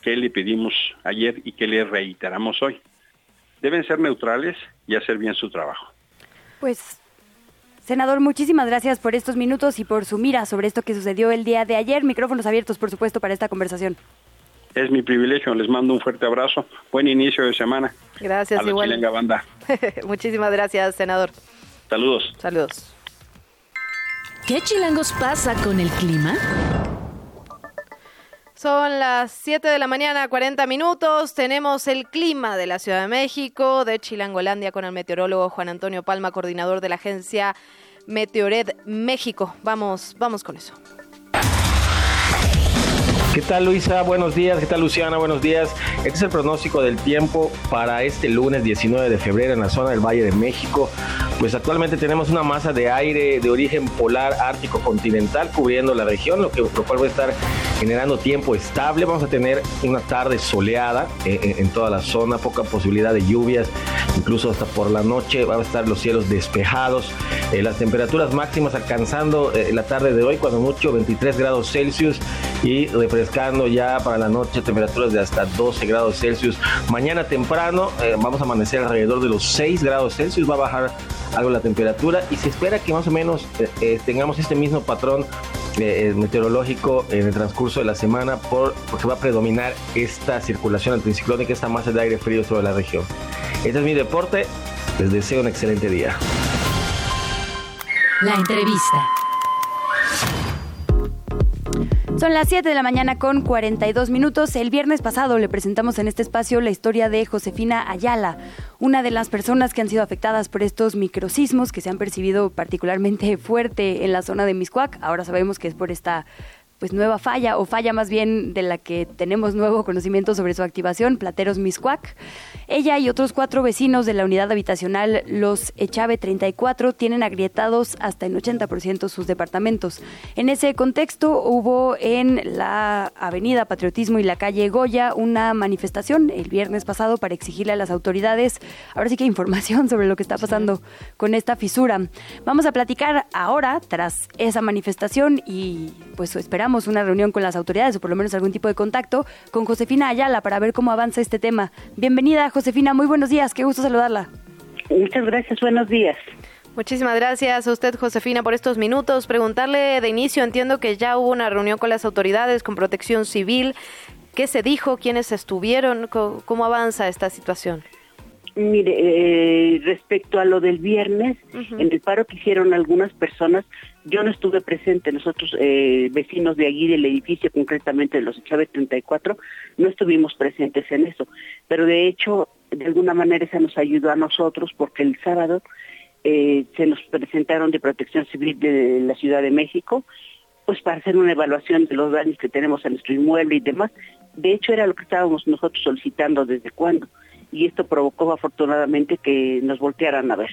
¿Qué le pedimos ayer y qué le reiteramos hoy? Deben ser neutrales y hacer bien su trabajo. Pues Senador, muchísimas gracias por estos minutos y por su mira sobre esto que sucedió el día de ayer. Micrófonos abiertos, por supuesto, para esta conversación. Es mi privilegio, les mando un fuerte abrazo. Buen inicio de semana. Gracias, a igual. Banda. Muchísimas gracias, senador. Saludos. Saludos. ¿Qué chilangos pasa con el clima? Son las 7 de la mañana, 40 minutos. Tenemos el clima de la Ciudad de México, de Chilangolandia, con el meteorólogo Juan Antonio Palma, coordinador de la agencia Meteored México. Vamos, vamos con eso. ¿Qué tal Luisa? Buenos días. ¿Qué tal Luciana? Buenos días. Este es el pronóstico del tiempo para este lunes 19 de febrero en la zona del Valle de México. Pues actualmente tenemos una masa de aire de origen polar ártico continental cubriendo la región, lo, que, lo cual va a estar generando tiempo estable. Vamos a tener una tarde soleada en, toda la zona, poca posibilidad de lluvias, incluso hasta por la noche van a estar los cielos despejados. Eh, las temperaturas máximas alcanzando eh, la tarde de hoy, cuando mucho 23 grados Celsius y refrescando ya para la noche temperaturas de hasta 12 grados Celsius. Mañana temprano eh, vamos a amanecer alrededor de los 6 grados Celsius, va a bajar algo la temperatura y se espera que más o menos tengamos este mismo patrón eh, meteorológico en el transcurso de la semana por, porque va a predominar esta circulación anticiclónica, esta masa de aire frío sobre la región. Este es mi deporte, les deseo un excelente día. La entrevista. Son las 7 de la mañana con 42 minutos. El viernes pasado le presentamos en este espacio la historia de Josefina Ayala, una de las personas que han sido afectadas por estos microsismos que se han percibido particularmente fuerte en la zona de Miscuac. Ahora sabemos que es por esta pues nueva falla o falla más bien de la que tenemos nuevo conocimiento sobre su activación, Plateros Miscuac. Ella y otros cuatro vecinos de la unidad habitacional Los Echave 34 tienen agrietados hasta en 80% sus departamentos. En ese contexto hubo en la Avenida Patriotismo y la calle Goya una manifestación el viernes pasado para exigirle a las autoridades, ahora sí que información sobre lo que está pasando con esta fisura. Vamos a platicar ahora, tras esa manifestación y pues esperamos una reunión con las autoridades o por lo menos algún tipo de contacto con Josefina Ayala para ver cómo avanza este tema. Bienvenida, Josefina, muy buenos días, qué gusto saludarla. Muchas gracias, buenos días. Muchísimas gracias a usted, Josefina, por estos minutos. Preguntarle de inicio, entiendo que ya hubo una reunión con las autoridades, con protección civil. ¿Qué se dijo? ¿Quiénes estuvieron? ¿Cómo avanza esta situación? Mire, eh, respecto a lo del viernes, en el paro que hicieron algunas personas, yo no estuve presente, nosotros eh, vecinos de allí del edificio, concretamente de los Chávez 34, no estuvimos presentes en eso, pero de hecho, de alguna manera se nos ayudó a nosotros porque el sábado eh, se nos presentaron de protección civil de la Ciudad de México, pues para hacer una evaluación de los daños que tenemos en nuestro inmueble y demás. De hecho, era lo que estábamos nosotros solicitando desde cuándo y esto provocó afortunadamente que nos voltearan a ver.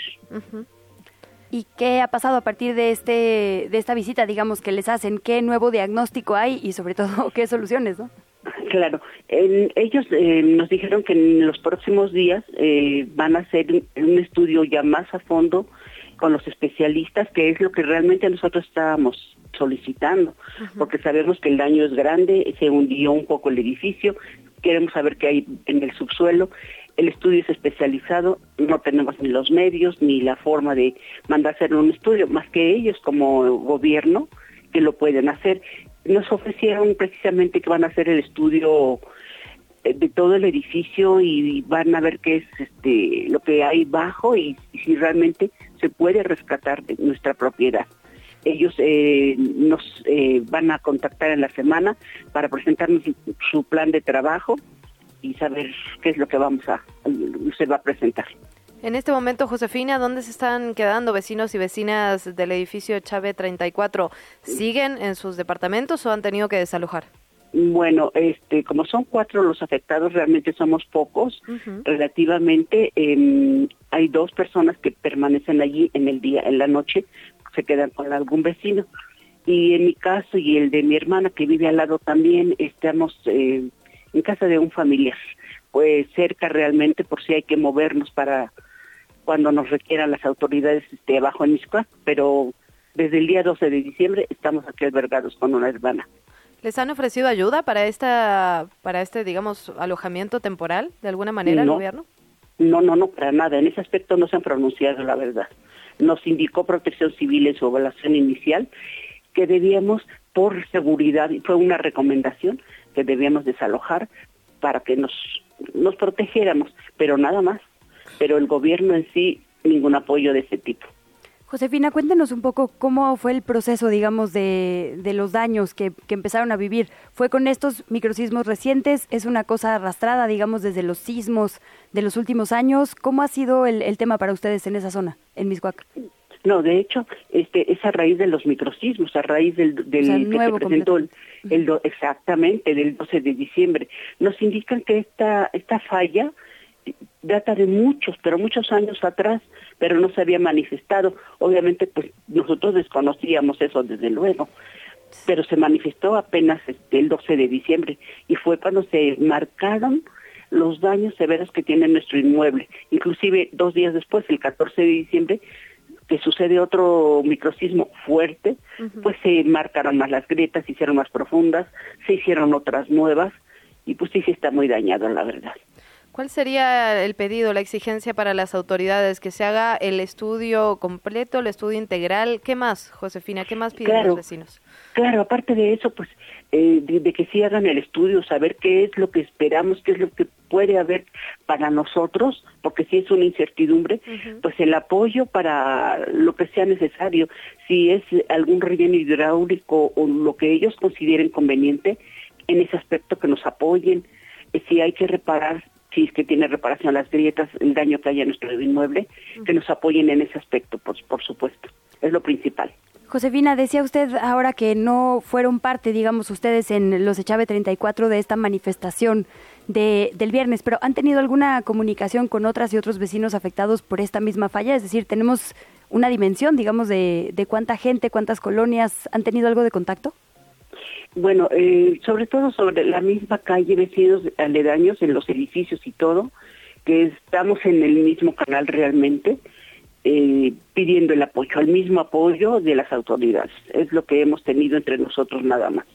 ¿Y qué ha pasado a partir de este de esta visita, digamos, que les hacen? ¿Qué nuevo diagnóstico hay y sobre todo qué soluciones, no? Claro, ellos eh, nos dijeron que en los próximos días eh, van a hacer un estudio ya más a fondo con los especialistas, que es lo que realmente nosotros estábamos solicitando, porque sabemos que el daño es grande, se hundió un poco el edificio, queremos saber qué hay en el subsuelo el estudio es especializado, no tenemos ni los medios ni la forma de mandar hacer un estudio, más que ellos como gobierno que lo pueden hacer. Nos ofrecieron precisamente que van a hacer el estudio eh, de todo el edificio y van a ver qué es este lo que hay bajo y, si realmente se puede rescatar de nuestra propiedad. Ellos eh, nos eh, van a contactar en la semana para presentarnos su plan de trabajo y saber qué es lo que vamos a, se va a presentar. En este momento, Josefina, ¿dónde se están quedando vecinos y vecinas del edificio Chávez 34? ¿Siguen en sus departamentos o han tenido que desalojar? Bueno, este, como son cuatro los afectados, realmente somos pocos. Relativamente, em, hay dos personas que permanecen allí en el día, en la noche, se quedan con algún vecino. Y en mi caso y el de mi hermana que vive al lado también, estamos eh, en casa de un familiar, pues cerca realmente por si hay que movernos para cuando nos requieran las autoridades este, abajo en pero desde el día 12 de diciembre estamos aquí albergados con una hermana. ¿Les han ofrecido ayuda para esta, para este, digamos, alojamiento temporal de alguna manera el gobierno? No, no, no, para nada. En ese aspecto no se han pronunciado, la verdad. Nos indicó Protección Civil en su evaluación inicial que debíamos, por seguridad, y fue una recomendación, que debíamos desalojar para que nos, nos protegiéramos, pero nada más. Pero el gobierno en sí, ningún apoyo de ese tipo. Josefina, cuéntenos un poco cómo fue el proceso, digamos, de, de los daños que, que, empezaron a vivir. ¿Fue con estos microsismos recientes? ¿Es una cosa arrastrada, digamos, desde los sismos de los últimos años? ¿Cómo ha sido el, el tema para ustedes en esa zona, en Miscuac? No, de hecho, este, es a raíz de los microsismos, a raíz del, del que se presentó el, exactamente del 12 de diciembre. Nos indican que esta, esta falla data de muchos, pero muchos años atrás, pero no se había manifestado. Obviamente, pues nosotros desconocíamos eso desde luego, pero se manifestó apenas este, el 12 de diciembre y fue cuando se marcaron los daños severos que tiene nuestro inmueble. Inclusive dos días después, el 14 de diciembre, que sucede otro microsismo fuerte, pues se marcaron más las grietas, se hicieron más profundas, se hicieron otras nuevas y pues sí, sí está muy dañado, la verdad. ¿Cuál sería el pedido, la exigencia para las autoridades? Que se haga el estudio completo, el estudio integral. ¿Qué más, Josefina? ¿Qué más piden los vecinos? Claro, aparte de eso, pues eh, de, que sí hagan el estudio, saber qué es lo que esperamos, qué es lo que puede haber para nosotros, porque si es una incertidumbre, pues el apoyo para lo que sea necesario, si es algún relleno hidráulico o lo que ellos consideren conveniente, en ese aspecto que nos apoyen, eh, si hay que reparar si es que tiene reparación las grietas, el daño que haya en nuestro inmueble, que nos apoyen en ese aspecto, por, por supuesto. Es lo principal. Josefina, decía usted ahora que no fueron parte, digamos, ustedes en los Echave 34 de esta manifestación de, del viernes, pero ¿han tenido alguna comunicación con otras y otros vecinos afectados por esta misma falla? Es decir, ¿tenemos una dimensión, digamos, de, de cuánta gente, cuántas colonias han tenido algo de contacto? Bueno, eh, sobre todo sobre la misma calle, vecinos aledaños, en los edificios y todo, que estamos en el mismo canal realmente, eh, pidiendo el apoyo, el mismo apoyo de las autoridades. Es lo que hemos tenido entre nosotros nada más.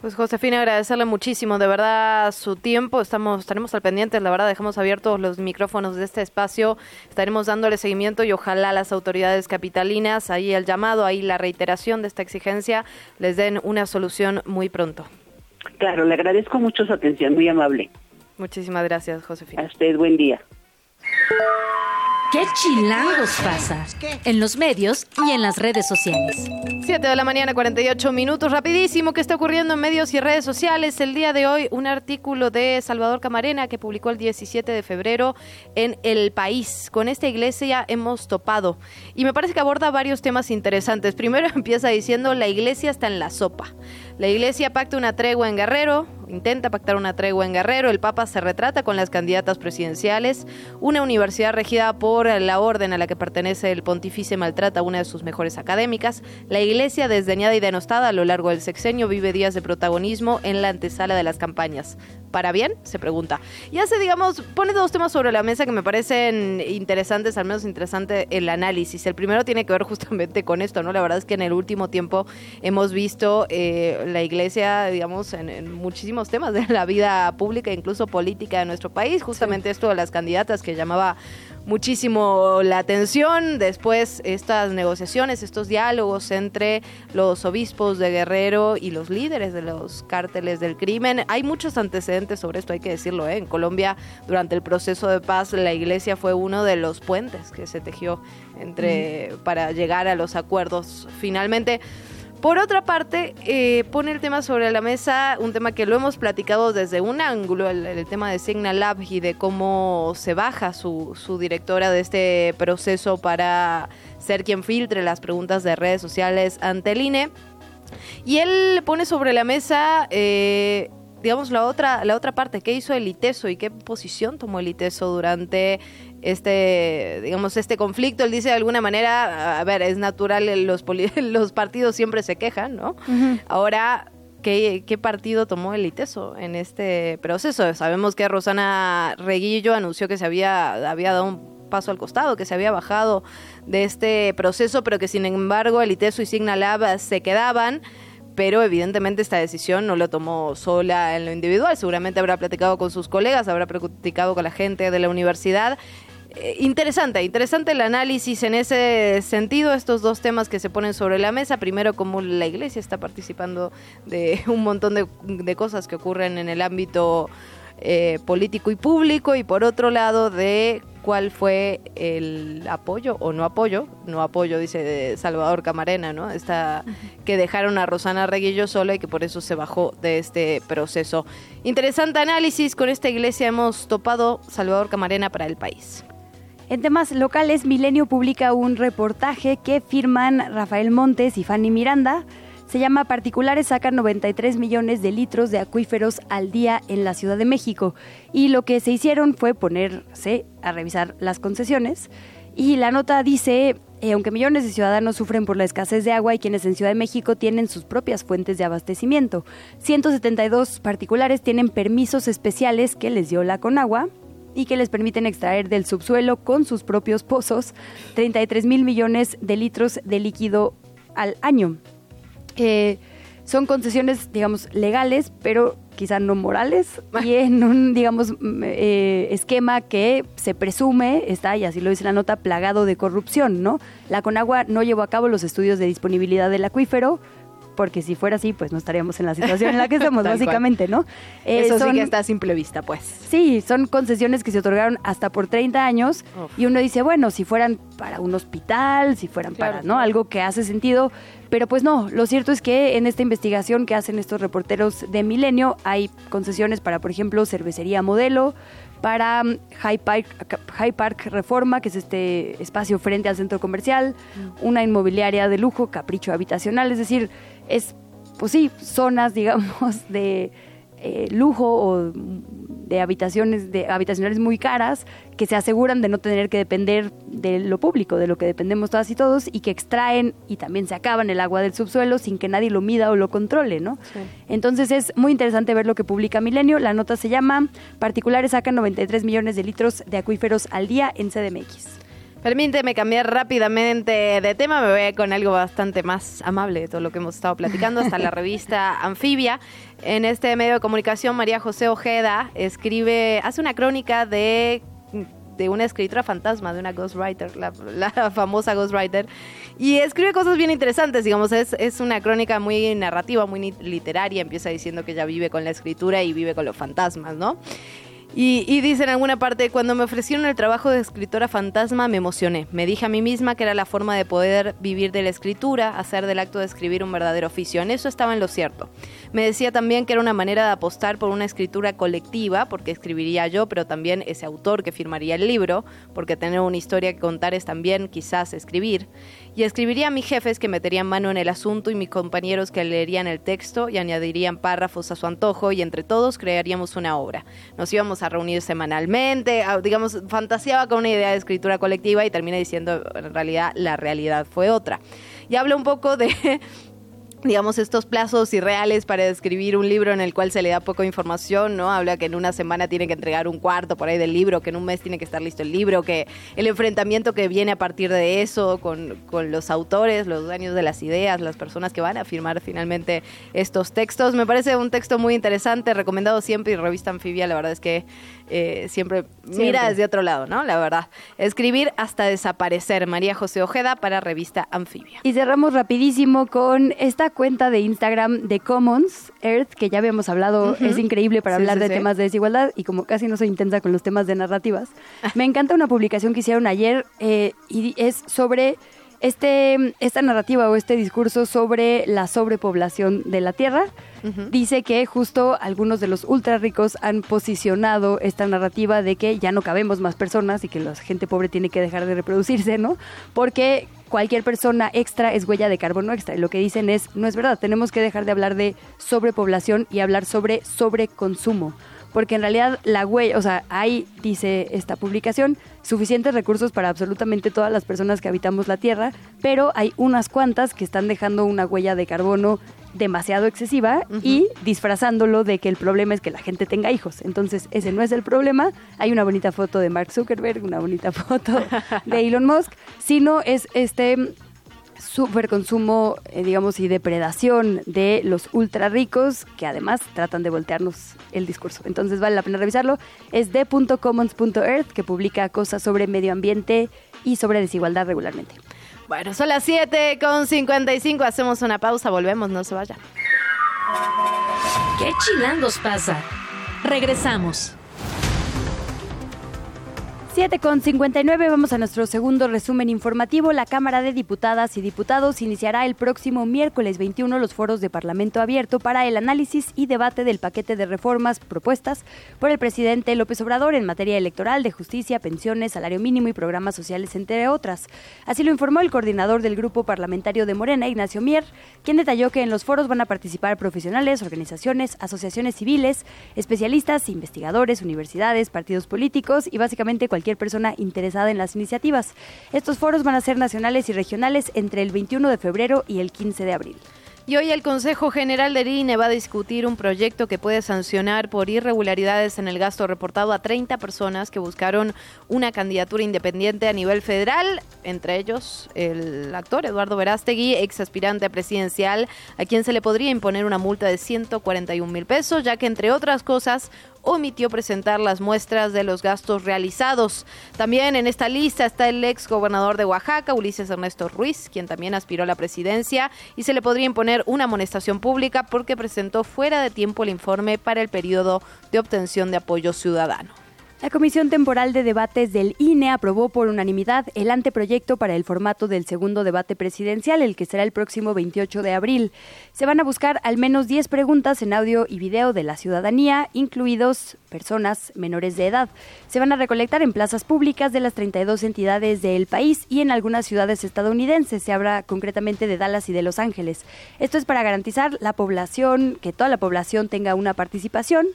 Pues Josefina, agradecerle muchísimo, de verdad, su tiempo. Estamos, estaremos al pendiente, la verdad, dejamos abiertos los micrófonos de este espacio. Estaremos dándole seguimiento y ojalá las autoridades capitalinas, ahí el llamado, ahí la reiteración de esta exigencia, les den una solución muy pronto. Claro, le agradezco mucho su atención, muy amable. Muchísimas gracias, Josefina. A usted, buen día. ¿Qué chilangos pasa? En los medios y en las redes sociales. 7 de la mañana, 48 minutos. Rapidísimo, ¿qué está ocurriendo en medios y redes sociales? El día de hoy, un artículo de Salvador Camarena que publicó el 17 de febrero en El País. Con esta iglesia hemos topado. Y me parece que aborda varios temas interesantes. Primero empieza diciendo, la iglesia está en la sopa. La iglesia pacta una tregua en Guerrero, intenta pactar una tregua en Guerrero, el Papa se retrata con las candidatas presidenciales, una universidad regida por la orden a la que pertenece el pontífice maltrata a una de sus mejores académicas, la iglesia desdeñada y denostada a lo largo del sexenio vive días de protagonismo en la antesala de las campañas. ¿Para bien? Se pregunta. Y hace, digamos, pone dos temas sobre la mesa que me parecen interesantes, al menos interesante el análisis. El primero tiene que ver justamente con esto, ¿no? La verdad es que en el último tiempo hemos visto eh, la iglesia, digamos, en, muchísimos temas de la vida pública, incluso política de nuestro país. Justamente esto de las candidatas que llamaba muchísimo la atención. Después estas negociaciones, estos diálogos entre los obispos de Guerrero y los líderes de los cárteles del crimen. Hay muchos antecedentes sobre esto, hay que decirlo. ¿eh? En Colombia, durante el proceso de paz, la iglesia fue uno de los puentes que se tejió entre para llegar a los acuerdos. Finalmente, por otra parte, eh, pone el tema sobre la mesa, un tema que lo hemos platicado desde un ángulo, el, tema de Signal Lab y de cómo se baja su, su, directora de este proceso para ser quien filtre las preguntas de redes sociales ante el INE. Y él pone sobre la mesa eh, digamos, la otra, la otra parte, ¿qué hizo el ITESO y qué posición tomó el ITESO durante este, digamos, este conflicto? Él dice de alguna manera, a ver, es natural, los, los partidos siempre se quejan, ¿no? Ahora, ¿qué, ¿qué partido tomó el ITESO en este proceso? Sabemos que Rosana Reguillo anunció que se había, había dado un paso al costado, que se había bajado de este proceso, pero que sin embargo el ITESO y Signalab se quedaban pero evidentemente esta decisión no lo tomó sola en lo individual, seguramente habrá platicado con sus colegas, habrá platicado con la gente de la universidad. Eh, interesante, interesante el análisis en ese sentido, estos dos temas que se ponen sobre la mesa. Primero, cómo la iglesia está participando de un montón de, de cosas que ocurren en el ámbito eh, político y público y por otro lado de cuál fue el apoyo o no apoyo, no apoyo dice Salvador Camarena, ¿no? Esta que dejaron a Rosana Reguillo sola y que por eso se bajó de este proceso. Interesante análisis, con esta iglesia hemos topado Salvador Camarena para el país. En temas locales, Milenio publica un reportaje que firman Rafael Montes y Fanny Miranda. Se llama Particulares sacan 93 millones de litros de acuíferos al día en la Ciudad de México. Y lo que se hicieron fue ponerse a revisar las concesiones. Y la nota dice, eh, aunque millones de ciudadanos sufren por la escasez de agua y quienes en Ciudad de México tienen sus propias fuentes de abastecimiento, 172 particulares tienen permisos especiales que les dio la Conagua y que les permiten extraer del subsuelo con sus propios pozos 33 mil millones de litros de líquido al año. Eh, son concesiones, digamos, legales, pero quizá no morales, y en un, digamos, eh, esquema que se presume está, y así lo dice la nota, plagado de corrupción, ¿no? La Conagua no llevó a cabo los estudios de disponibilidad del acuífero, porque si fuera así, pues no estaríamos en la situación en la que estamos, básicamente, ¿no? Eh, Eso sí que está a simple vista, pues. Sí, son concesiones que se otorgaron hasta por 30 años y uno dice, bueno, si fueran para un hospital, si fueran para, ¿no? Algo que hace sentido, pero pues no, lo cierto es que en esta investigación que hacen estos reporteros de Milenio hay concesiones para, por ejemplo, cervecería modelo, para um, High Park, High Park Reforma, que es este espacio frente al centro comercial, mm. una inmobiliaria de lujo, capricho habitacional, es decir, es, pues sí, zonas, digamos, de eh, lujo o de habitaciones de habitacionales muy caras que se aseguran de no tener que depender de lo público, de lo que dependemos todas y todos y que extraen y también se acaban el agua del subsuelo sin que nadie lo mida o lo controle, ¿no? Entonces es muy interesante ver lo que publica Milenio. La nota se llama Particulares sacan 93 millones de litros de acuíferos al día en CDMX. Permíteme cambiar rápidamente de tema, me voy con algo bastante más amable de todo lo que hemos estado platicando, hasta la revista Anfibia. En este medio de comunicación, María José Ojeda escribe, hace una crónica de de una escritora fantasma, de una ghostwriter, la, la famosa ghostwriter, y escribe cosas bien interesantes, digamos, es, es una crónica muy narrativa, muy literaria, empieza diciendo que ella vive con la escritura y vive con los fantasmas, ¿no? Y, dice en alguna parte, cuando me ofrecieron el trabajo de escritora fantasma me emocioné. Me dije a mí misma que era la forma de poder vivir de la escritura, hacer del acto de escribir un verdadero oficio. En eso estaba en lo cierto. Me decía también que era una manera de apostar por una escritura colectiva, porque escribiría yo, pero también ese autor que firmaría el libro, porque tener una historia que contar es también quizás escribir y escribiría a mis jefes que meterían mano en el asunto y mis compañeros que leerían el texto y añadirían párrafos a su antojo y entre todos crearíamos una obra. Nos íbamos a reunir semanalmente, digamos, fantaseaba con una idea de escritura colectiva y terminé diciendo en realidad la realidad fue otra. Y habla un poco de digamos, estos plazos irreales para escribir un libro en el cual se le da poca información, ¿no? Habla que en una semana tiene que entregar un cuarto por ahí del libro, que en un mes tiene que estar listo el libro, que el enfrentamiento que viene a partir de eso con, con los autores, los dueños de las ideas, las personas que van a firmar finalmente estos textos. Me parece un texto muy interesante, recomendado siempre y revista Anfibia, la verdad es que eh, siempre, mira desde otro lado, ¿no? La verdad. Escribir hasta desaparecer. María José Ojeda para revista Anfibia. Y cerramos rapidísimo con esta cuenta de Instagram de Commons Earth, que ya habíamos hablado, es increíble para hablar de temas de desigualdad y como casi no soy intensa con los temas de narrativas, me encanta una publicación que hicieron ayer eh, y es sobre este, esta narrativa o este discurso sobre la sobrepoblación de la Tierra. Dice que justo algunos de los ultra ricos han posicionado esta narrativa de que ya no cabemos más personas y que la gente pobre tiene que dejar de reproducirse, ¿no? Porque cualquier persona extra es huella de carbono extra. Y lo que dicen es, no es verdad, tenemos que dejar de hablar de sobrepoblación y hablar sobre sobreconsumo porque en realidad la huella, o sea, hay, dice esta publicación, suficientes recursos para absolutamente todas las personas que habitamos la Tierra, pero hay unas cuantas que están dejando una huella de carbono demasiado excesiva y disfrazándolo de que el problema es que la gente tenga hijos. Entonces, ese no es el problema. Hay una bonita foto de Mark Zuckerberg, una bonita foto de Elon Musk, sino es este superconsumo, eh, digamos, y depredación de los ultra ricos que además tratan de voltearnos el discurso. Entonces vale la pena revisarlo. Es de.commons.earth que publica cosas sobre medio ambiente y sobre desigualdad regularmente. Bueno, son las 7 con 55. Hacemos una pausa, volvemos, no se vaya. ¿Qué chilangos pasa? Regresamos. 7 con 59, vamos a nuestro segundo resumen informativo. La Cámara de Diputadas y Diputados iniciará el próximo miércoles 21 los foros de Parlamento abierto para el análisis y debate del paquete de reformas propuestas por el presidente López Obrador en materia electoral, de justicia, pensiones, salario mínimo y programas sociales, entre otras. Así lo informó el coordinador del grupo parlamentario de Morena, Ignacio Mier, quien detalló que en los foros van a participar profesionales, organizaciones, asociaciones civiles, especialistas, investigadores, universidades, partidos políticos y básicamente cualquier cualquier persona interesada en las iniciativas. Estos foros van a ser nacionales y regionales entre el 21 de febrero y el 15 de abril. Y hoy el Consejo General del INE va a discutir un proyecto que puede sancionar por irregularidades en el gasto reportado a 30 personas que buscaron una candidatura independiente a nivel federal, entre ellos el actor Eduardo Verástegui, ex aspirante presidencial, a quien se le podría imponer una multa de 141 mil pesos, ya que entre otras cosas omitió presentar las muestras de los gastos realizados. También en esta lista está el ex gobernador de Oaxaca, Ulises Ernesto Ruiz, quien también aspiró a la presidencia y se le podría imponer una amonestación pública porque presentó fuera de tiempo el informe para el periodo de obtención de apoyo ciudadano. La Comisión Temporal de Debates del INE aprobó por unanimidad el anteproyecto para el formato del segundo debate presidencial, el que será el próximo 28 de abril. Se van a buscar al menos 10 preguntas en audio y video de la ciudadanía, incluidos personas menores de edad. Se van a recolectar en plazas públicas de las 32 entidades del país y en algunas ciudades estadounidenses. Se habla concretamente de Dallas y de Los Ángeles. Esto es para garantizar la población, que toda la población tenga una participación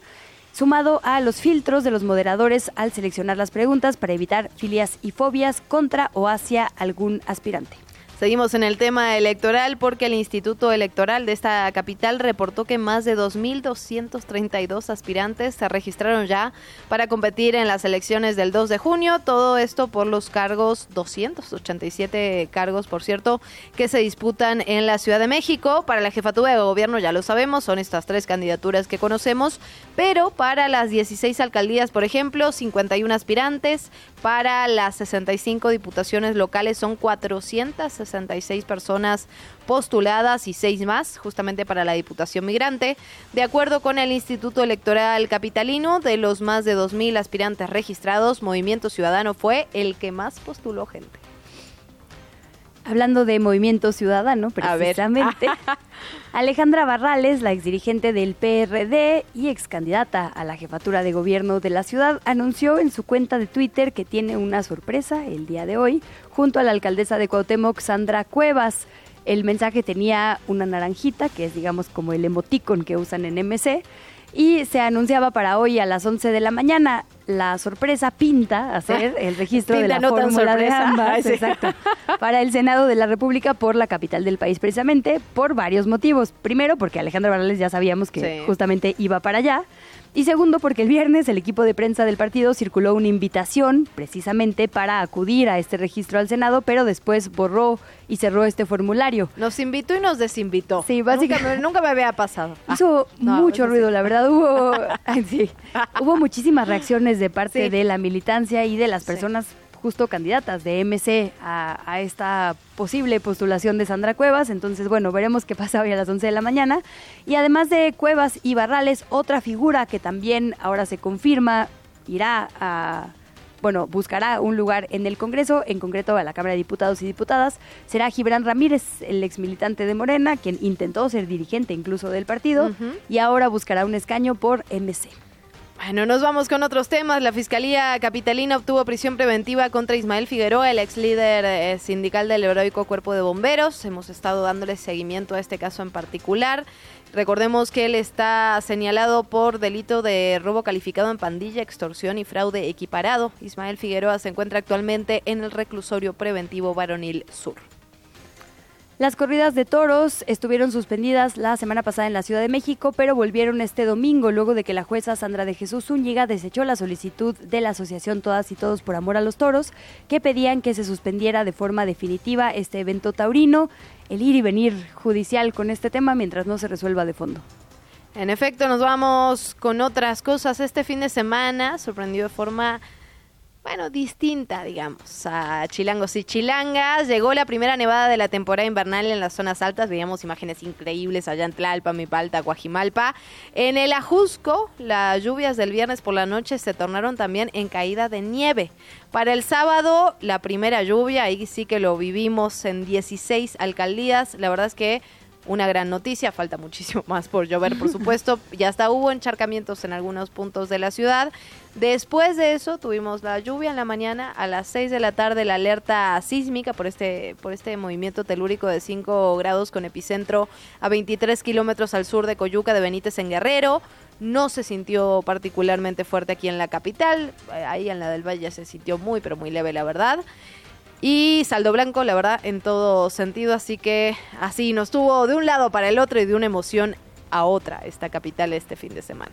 sumado a los filtros de los moderadores al seleccionar las preguntas para evitar filias y fobias contra o hacia algún aspirante. Seguimos en el tema electoral porque el Instituto Electoral de esta capital reportó que más de 2.232 aspirantes se registraron ya para competir en las elecciones del 2 de junio. Todo esto por los cargos, 287 cargos, por cierto, que se disputan en la Ciudad de México. Para la jefatura de gobierno, ya lo sabemos, son estas tres candidaturas que conocemos, pero para las 16 alcaldías, por ejemplo, 51 aspirantes. Para las 65 diputaciones locales son 460 66 personas postuladas y seis más, justamente para la Diputación Migrante. De acuerdo con el Instituto Electoral Capitalino, de los más de 2.000 aspirantes registrados, Movimiento Ciudadano fue el que más postuló gente. Hablando de movimiento ciudadano, precisamente, Alejandra Barrales, la exdirigente del PRD y ex candidata a la jefatura de gobierno de la ciudad, anunció en su cuenta de Twitter que tiene una sorpresa el día de hoy junto a la alcaldesa de Cuauhtémoc, Sandra Cuevas. El mensaje tenía una naranjita, que es digamos como el emoticon que usan en MC, y se anunciaba para hoy a las 11 de la mañana. La sorpresa pinta hacer el registro de la fórmula de ambas para el Senado de la República por la capital del país, precisamente por varios motivos. Primero, porque Alejandro Barrales ya sabíamos que justamente iba para allá. Y segundo, porque el viernes el equipo de prensa del partido circuló una invitación precisamente para acudir a este registro al Senado, pero después borró y cerró este formulario. Nos invitó y nos desinvitó. Sí, básicamente. Nunca, me había pasado. Hizo ah, mucho ruido, la verdad. Hubo, hubo muchísimas reacciones de parte de la militancia y de las personas justo candidatas de MC a, esta posible postulación de Sandra Cuevas. Entonces, bueno, veremos qué pasa hoy a las 11 de la mañana. Y además de Cuevas y Barrales, otra figura que también ahora se confirma irá a bueno, buscará un lugar en el Congreso, en concreto a la Cámara de Diputados y Diputadas, será Gibran Ramírez, el ex militante de Morena, quien intentó ser dirigente incluso del partido, y ahora buscará un escaño por MC. Bueno, nos vamos con otros temas. La Fiscalía Capitalina obtuvo prisión preventiva contra Ismael Figueroa, el ex líder eh, sindical del heroico Cuerpo de Bomberos. Hemos estado dándole seguimiento a este caso en particular. Recordemos que él está señalado por delito de robo calificado en pandilla, extorsión y fraude equiparado. Ismael Figueroa se encuentra actualmente en el reclusorio preventivo Varonil Sur. Las corridas de toros estuvieron suspendidas la semana pasada en la Ciudad de México, pero volvieron este domingo luego de que la jueza Sandra de Jesús Zúñiga desechó la solicitud de la Asociación Todas y Todos por Amor a los Toros, que pedían que se suspendiera de forma definitiva este evento taurino, el ir y venir judicial con este tema mientras no se resuelva de fondo. En efecto, nos vamos con otras cosas. Este fin de semana sorprendió de forma bueno, distinta, digamos, a chilangos y chilangas. Llegó la primera nevada de la temporada invernal en las zonas altas. Veíamos imágenes increíbles allá en Tlalpa, Mipalta, Guajimalpa. En el Ajusco, las lluvias del viernes por la noche se tornaron también en caída de nieve. Para el sábado, la primera lluvia, ahí sí que lo vivimos en 16 alcaldías. La verdad es que una gran noticia, falta muchísimo más por llover, por supuesto, ya hasta hubo encharcamientos en algunos puntos de la ciudad. Después de eso tuvimos la lluvia en la mañana, a las 6 de la tarde la alerta sísmica por este, por este movimiento telúrico de 5 grados con epicentro a 23 kilómetros al sur de Coyuca de Benítez en Guerrero. No se sintió particularmente fuerte aquí en la capital, ahí en la del Valle se sintió muy, pero muy leve la verdad. Y saldo blanco, la verdad, en todo sentido. Así que así nos tuvo de un lado para el otro y de una emoción a otra esta capital este fin de semana.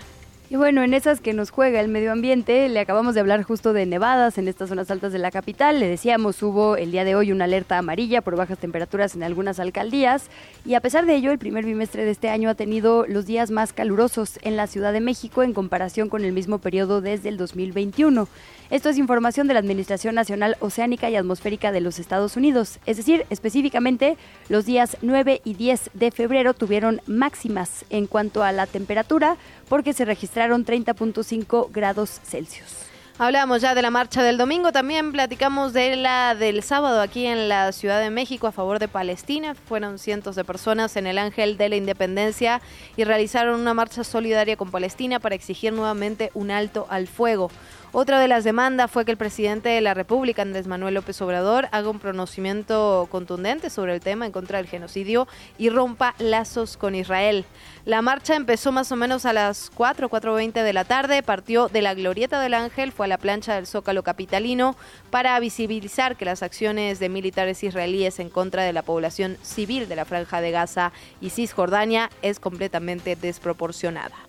Y bueno, en esas que nos juega el medio ambiente, le acabamos de hablar justo de nevadas en estas zonas altas de la capital. Le decíamos, hubo el día de hoy una alerta amarilla por bajas temperaturas en algunas alcaldías. Y a pesar de ello, el primer bimestre de este año ha tenido los días más calurosos en la Ciudad de México en comparación con el mismo periodo desde el 2021. Esto es información de la Administración Nacional Oceánica y Atmosférica de los Estados Unidos. Es decir, específicamente, los días 9 y 10 de febrero tuvieron máximas en cuanto a la temperatura porque se registraron 30.5 grados Celsius. Hablamos ya de la marcha del domingo, también platicamos de la del sábado aquí en la Ciudad de México a favor de Palestina. Fueron cientos de personas en el Ángel de la Independencia y realizaron una marcha solidaria con Palestina para exigir nuevamente un alto al fuego. Otra de las demandas fue que el presidente de la República, Andrés Manuel López Obrador, haga un pronunciamiento contundente sobre el tema en contra del genocidio y rompa lazos con Israel. La marcha empezó más o menos a las 4, 4.20 de la tarde, partió de la Glorieta del Ángel, fue a la plancha del Zócalo Capitalino para visibilizar que las acciones de militares israelíes en contra de la población civil de la Franja de Gaza y Cisjordania es completamente desproporcionada.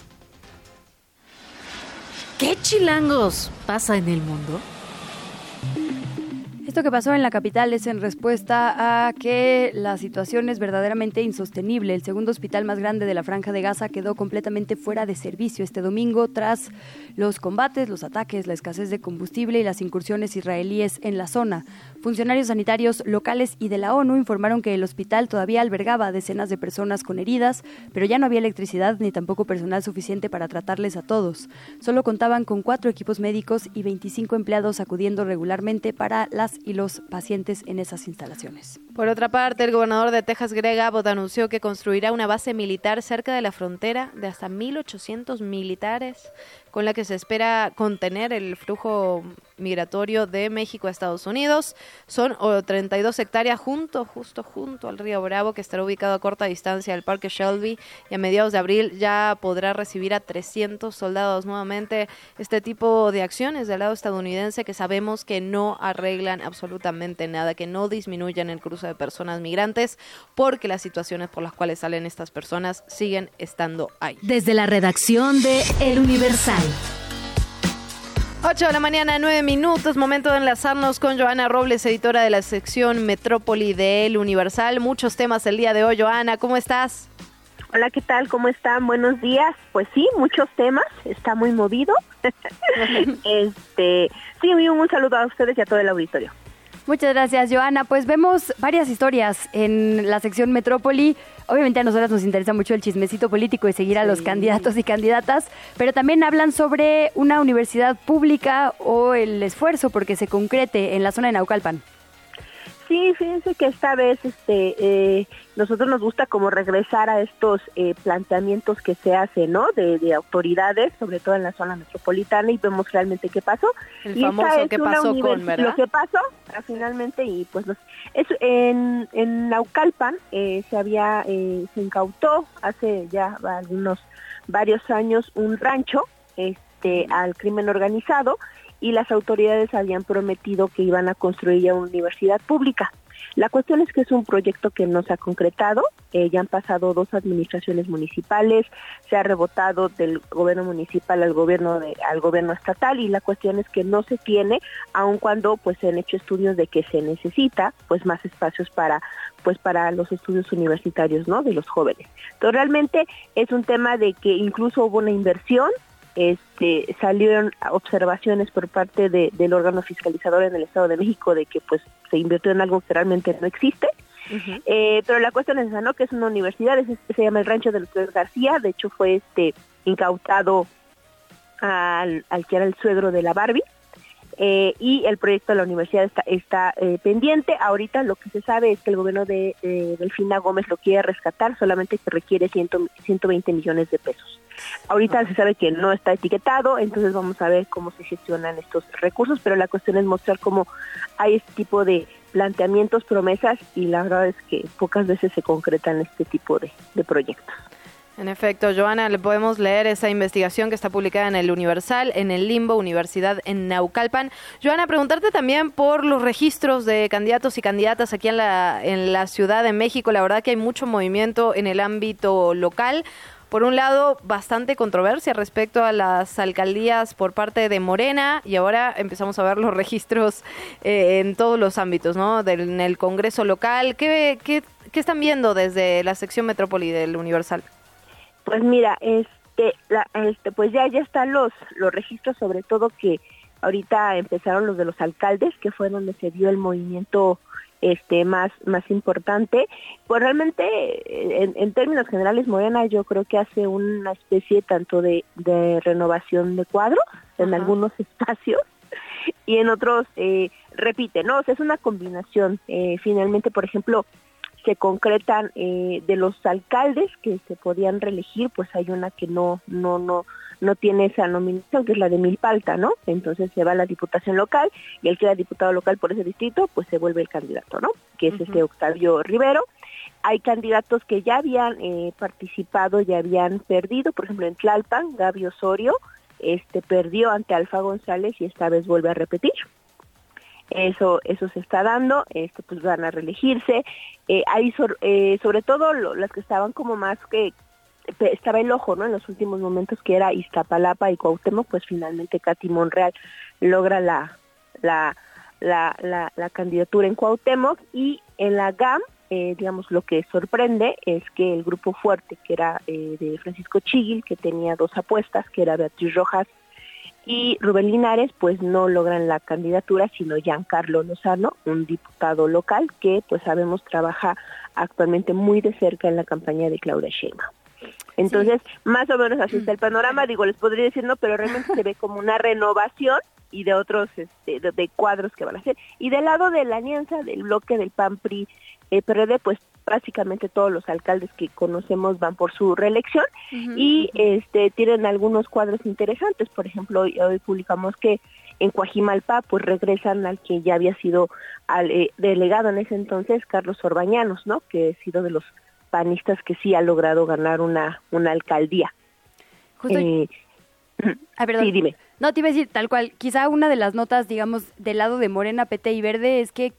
¿Qué chilangos pasa en el mundo? Esto que pasó en la capital es en respuesta a que la situación es verdaderamente insostenible. El segundo hospital más grande de la Franja de Gaza quedó completamente fuera de servicio este domingo tras los combates, los ataques, la escasez de combustible y las incursiones israelíes en la zona. Funcionarios sanitarios locales y de la ONU informaron que el hospital todavía albergaba a decenas de personas con heridas, pero ya no había electricidad ni tampoco personal suficiente para tratarles a todos. Solo contaban con cuatro equipos médicos y 25 empleados acudiendo regularmente para las y los pacientes en esas instalaciones. Por otra parte, el gobernador de Texas, Greg Abbott, anunció que construirá una base militar cerca de la frontera de hasta 1.800 militares con la que se espera contener el flujo migratorio de México a Estados Unidos. Son 32 hectáreas junto, justo junto al río Bravo, que estará ubicado a corta distancia del Parque Shelby y a mediados de abril ya podrá recibir a 300 soldados nuevamente. Este tipo de acciones del lado estadounidense que sabemos que no arreglan absolutamente nada, que no disminuyen el cruce de personas migrantes, porque las situaciones por las cuales salen estas personas siguen estando ahí. Desde la redacción de El Universal. 8 de la mañana, 9 minutos, momento de enlazarnos con Joana Robles, editora de la sección Metrópoli de El Universal. Muchos temas el día de hoy, Joana, ¿cómo estás? Hola, ¿qué tal? ¿Cómo están? Buenos días. Pues sí, muchos temas, está muy movido. este, sí, un saludo a ustedes y a todo el auditorio. Muchas gracias, Joana. Pues vemos varias historias en la sección Metrópoli. Obviamente a nosotras nos interesa mucho el chismecito político y seguir a los candidatos y candidatas, pero también hablan sobre una universidad pública o el esfuerzo porque se concrete en la zona de Naucalpan. Sí, fíjense que esta vez este, eh, nosotros nos gusta como regresar a estos eh, planteamientos que se hacen, ¿no? De, autoridades, sobre todo en la zona metropolitana, y vemos realmente qué pasó. El famoso qué pasó con, ¿verdad? Lo que pasó, ah, finalmente, y pues es, en, en Naucalpan eh, se había, se incautó hace ya algunos, varios años un rancho este, al crimen organizado, y las autoridades habían prometido que iban a construir ya una universidad pública. La cuestión es que es un proyecto que no se ha concretado, eh, ya han pasado dos administraciones municipales, se ha rebotado del gobierno municipal al gobierno de, al gobierno estatal y la cuestión es que no se tiene, aun cuando pues se han hecho estudios de que se necesita pues más espacios para pues para los estudios universitarios, ¿no? de los jóvenes. Entonces realmente es un tema de que incluso hubo una inversión este, salieron observaciones por parte del órgano fiscalizador en el Estado de México de que pues se invirtió en algo que realmente no existe. Eh, pero la cuestión es esa, ¿no? Que es una universidad, se llama el Rancho de los García, de hecho fue este incautado al, al que era el suegro de la Barbie. eh, y el proyecto de la universidad está, está eh, pendiente. Ahorita lo que se sabe es que el gobierno de Delfina Gómez lo quiere rescatar, solamente que requiere 120 millones de pesos. Ahorita se sabe que no está etiquetado, entonces vamos a ver cómo se gestionan estos recursos, pero la cuestión es mostrar cómo hay este tipo de planteamientos, promesas y la verdad es que pocas veces se concretan este tipo de proyectos. En efecto, Joana, le podemos leer esa investigación que está publicada en el Universal, en el Limbo, Universidad en Naucalpan. Joana, preguntarte también por los registros de candidatos y candidatas aquí en la, en la Ciudad de México. La verdad que hay mucho movimiento en el ámbito local. Por un lado, bastante controversia respecto a las alcaldías por parte de Morena y ahora empezamos a ver los registros eh, en todos los ámbitos, ¿no? Del, en el Congreso local. ¿Qué, qué, ¿Qué están viendo desde la sección Metrópoli del Universal? Pues mira, este, la, este, pues ya ya están los los registros, sobre todo que ahorita empezaron los de los alcaldes, que fue donde se dio el movimiento este más más importante. Pues realmente en, términos generales Morena yo creo que hace una especie tanto de, de renovación de cuadros en algunos espacios y en otros eh, repite no o sea es una combinación. Eh, finalmente por ejemplo se concretan eh, de los alcaldes que se podían reelegir, pues hay una que no, no, no, no tiene esa nominación, que es la de Milpalta, ¿no? Entonces se va a la diputación local y el que era diputado local por ese distrito, pues se vuelve el candidato, ¿no? Que es este Octavio Rivero. Hay candidatos que ya habían eh, participado, ya habían perdido, por ejemplo en Tlalpan, Gaby Osorio, este perdió ante Alfa González y esta vez vuelve a repetir eso eso se está dando esto pues van a reelegirse eh, hay eh, sobre todo las que estaban como más que estaba el ojo no en los últimos momentos que era Iztapalapa y Cuauhtémoc pues finalmente Katy Monreal logra la la la, la, candidatura en Cuauhtémoc y en la GAM eh, digamos lo que sorprende es que el grupo fuerte que era eh, de Francisco Chigil que tenía dos apuestas que era Beatriz Rojas y Rubén Linares pues no logran la candidatura, sino Giancarlo Lozano, un diputado local que pues sabemos trabaja actualmente muy de cerca en la campaña de Claudia Sheinbaum. Entonces, más o menos así está el panorama, digo, les podría decir no, pero realmente se ve como una renovación y de otros este, de, cuadros que van a hacer. Y del lado de la alianza del bloque del PAN PRI eh, PRD, pues básicamente todos los alcaldes que conocemos van por su reelección y este tienen algunos cuadros interesantes. Por ejemplo, hoy, publicamos que en Coajimalpa pues regresan al que ya había sido al, eh, delegado en ese entonces, Carlos Orbañanos, ¿no? Que ha sido de los panistas que sí ha logrado ganar una, una alcaldía. Eh, ah, sí, dime. No, te iba a decir tal cual. Quizá una de las notas, digamos, del lado de Morena, PT y Verde es que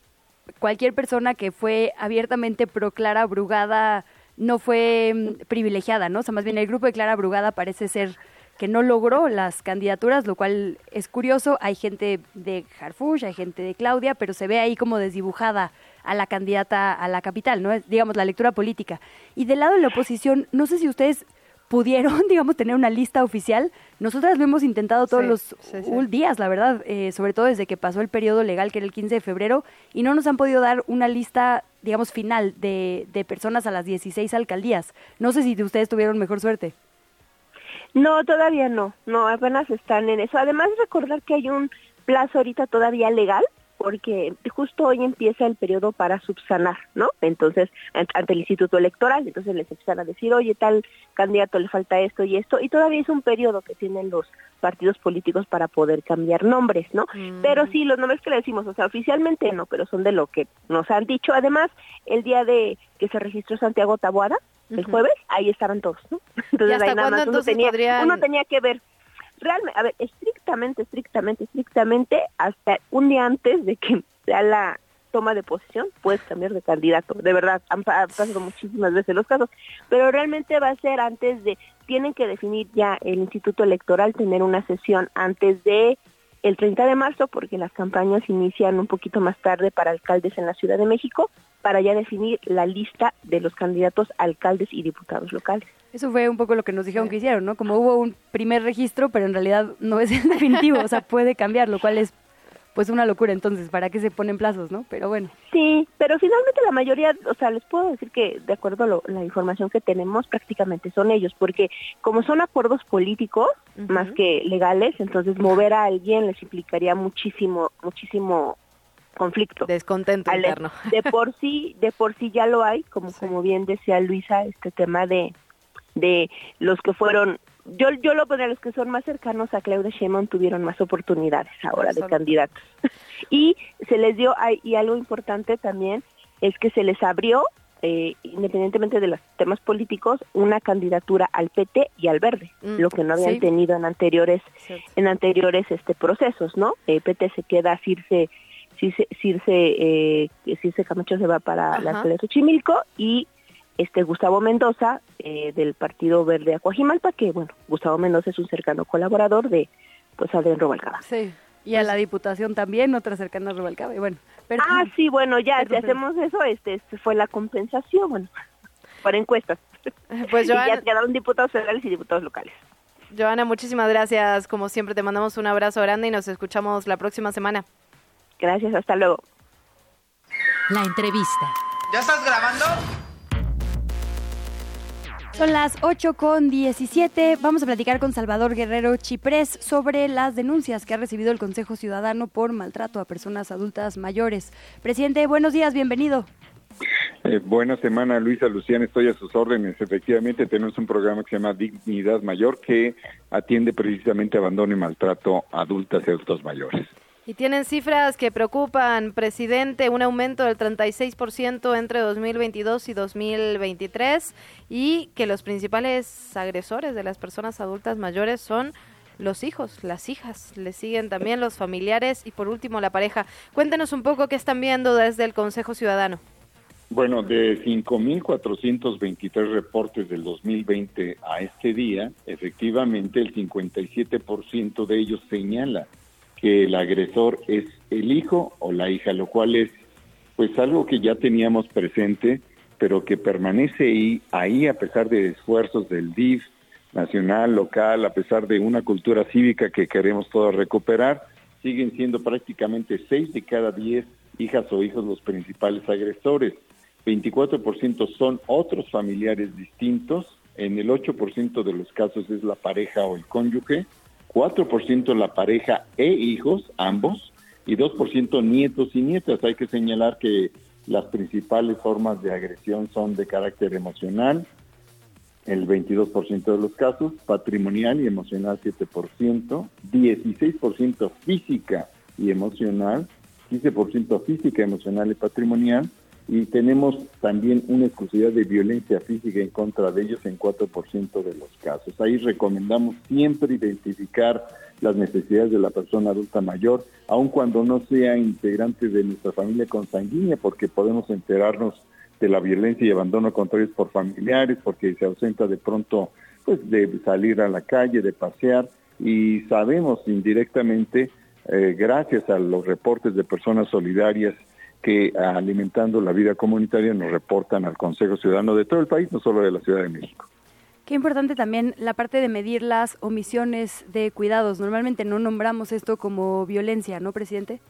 cualquier persona que fue abiertamente pro Clara Brugada no fue mm, privilegiada, ¿no? O sea, más bien el grupo de Clara Brugada parece ser que no logró las candidaturas, lo cual es curioso. Hay gente de Harfush, hay gente de Claudia, pero se ve ahí como desdibujada a la candidata a la capital, ¿no? Es, digamos, la lectura política. Y del lado de la oposición, no sé si ustedes pudieron, digamos, tener una lista oficial. Nosotras lo hemos intentado todos los días, la verdad, eh, sobre todo desde que pasó el periodo legal, que era el 15 de febrero, y no nos han podido dar una lista, digamos, final de, de personas a las 16 alcaldías. No sé si ustedes tuvieron mejor suerte. No, todavía no, no, apenas están en eso. Además, recordar que hay un plazo ahorita todavía legal porque justo hoy empieza el periodo para subsanar, ¿no? Entonces, ante el Instituto Electoral, entonces les empiezan a decir, oye, tal candidato le falta esto y esto, y todavía es un periodo que tienen los partidos políticos para poder cambiar nombres, ¿no? Mm. Pero sí, los nombres que le decimos, o sea, oficialmente no, pero son de lo que nos han dicho. Además, el día de que se registró Santiago Taboada, el jueves, ahí estaban todos, ¿no? Entonces, ahí nada más uno tenía, uno tenía que ver realmente, a ver, estrictamente, estrictamente, estrictamente, hasta un día antes de que sea la toma de posición, puedes cambiar de candidato. De verdad, han, pasado muchísimas veces los casos, pero realmente va a ser antes de, tienen que definir ya el Instituto Electoral, tener una sesión antes de el 30 de marzo, porque las campañas inician un poquito más tarde para alcaldes en la Ciudad de México, para ya definir la lista de los candidatos alcaldes y diputados locales. Eso fue un poco lo que nos dijeron que hicieron, ¿no? Como hubo un primer registro, pero en realidad no es el definitivo, o sea, puede cambiar, lo cual es pues una locura entonces, ¿para qué se ponen plazos, no? Pero bueno. Sí, pero finalmente la mayoría, o sea, les puedo decir que de acuerdo a la información que tenemos, prácticamente son ellos, porque como son acuerdos políticos, más que legales, entonces mover a alguien les implicaría muchísimo, muchísimo conflicto. Descontento interno. De por sí, de por sí ya lo hay, como, como bien decía Luisa, este tema de, de los que fueron yo, yo lo pondría, los que son más cercanos a Claudia Sheinbaum tuvieron más oportunidades ahora de candidatos. y se les dio, y algo importante también, es que se les abrió, eh, independientemente de los temas políticos, una candidatura al PT y al Verde, mm, lo que no habían tenido en anteriores, en anteriores este procesos, ¿no? El PT se queda Circe, Circe, Circe, eh, Circe Camacho se va para la alcaldía de Xochimilco y este Gustavo Mendoza eh, del Partido Verde Acuajimalpa, que bueno, Gustavo Mendoza es un cercano colaborador de pues Adrián Rubalcaba. Sí. Y a la Diputación también, otra cercana a Rubalcaba. Y bueno, pero, ah, sí, bueno, ya, si hacemos eso, este, este, fue la compensación, bueno, para encuestas. Pues y ya quedaron diputados federales y diputados locales. Joana, muchísimas gracias. Como siempre, te mandamos un abrazo grande y nos escuchamos la próxima semana. Gracias, hasta luego. La entrevista. ¿Ya estás grabando? Son las 8 con 17. Vamos a platicar con Salvador Guerrero Chiprés sobre las denuncias que ha recibido el Consejo Ciudadano por maltrato a personas adultas mayores. Presidente, buenos días, bienvenido. Eh, buena semana, Luisa Luciana, estoy a sus órdenes. Efectivamente, tenemos un programa que se llama Dignidad Mayor que atiende precisamente abandono y maltrato a adultas y adultos mayores. Y tienen cifras que preocupan, presidente, un aumento del 36% entre 2022 y 2023 y que los principales agresores de las personas adultas mayores son los hijos, las hijas, le siguen también los familiares y por último la pareja. Cuéntenos un poco qué están viendo desde el Consejo Ciudadano. Bueno, de 5.423 reportes del 2020 a este día, efectivamente el 57% de ellos señala que el agresor es el hijo o la hija, lo cual es pues algo que ya teníamos presente, pero que permanece ahí, ahí a pesar de esfuerzos del DIF nacional, local, a pesar de una cultura cívica que queremos todos recuperar, siguen siendo prácticamente seis de cada diez hijas o hijos los principales agresores. 24% son otros familiares distintos, en el 8% de los casos es la pareja o el cónyuge, 4% la pareja e hijos, ambos, y 2% nietos y nietas. Hay que señalar que las principales formas de agresión son de carácter emocional, el 22% de los casos, patrimonial y emocional 7%, 16% física y emocional, 15% física, emocional y patrimonial, y tenemos también una exclusividad de violencia física en contra de ellos en 4% de los casos. Ahí recomendamos siempre identificar las necesidades de la persona adulta mayor, aun cuando no sea integrante de nuestra familia consanguínea, porque podemos enterarnos de la violencia y abandono contra ellos por familiares, porque se ausenta de pronto pues de salir a la calle, de pasear, y sabemos indirectamente, eh, gracias a los reportes de personas solidarias, que alimentando la vida comunitaria nos reportan al Consejo Ciudadano de todo el país, no solo de la Ciudad de México. Qué importante también la parte de medir las omisiones de cuidados. Normalmente no nombramos esto como violencia, ¿no, presidente?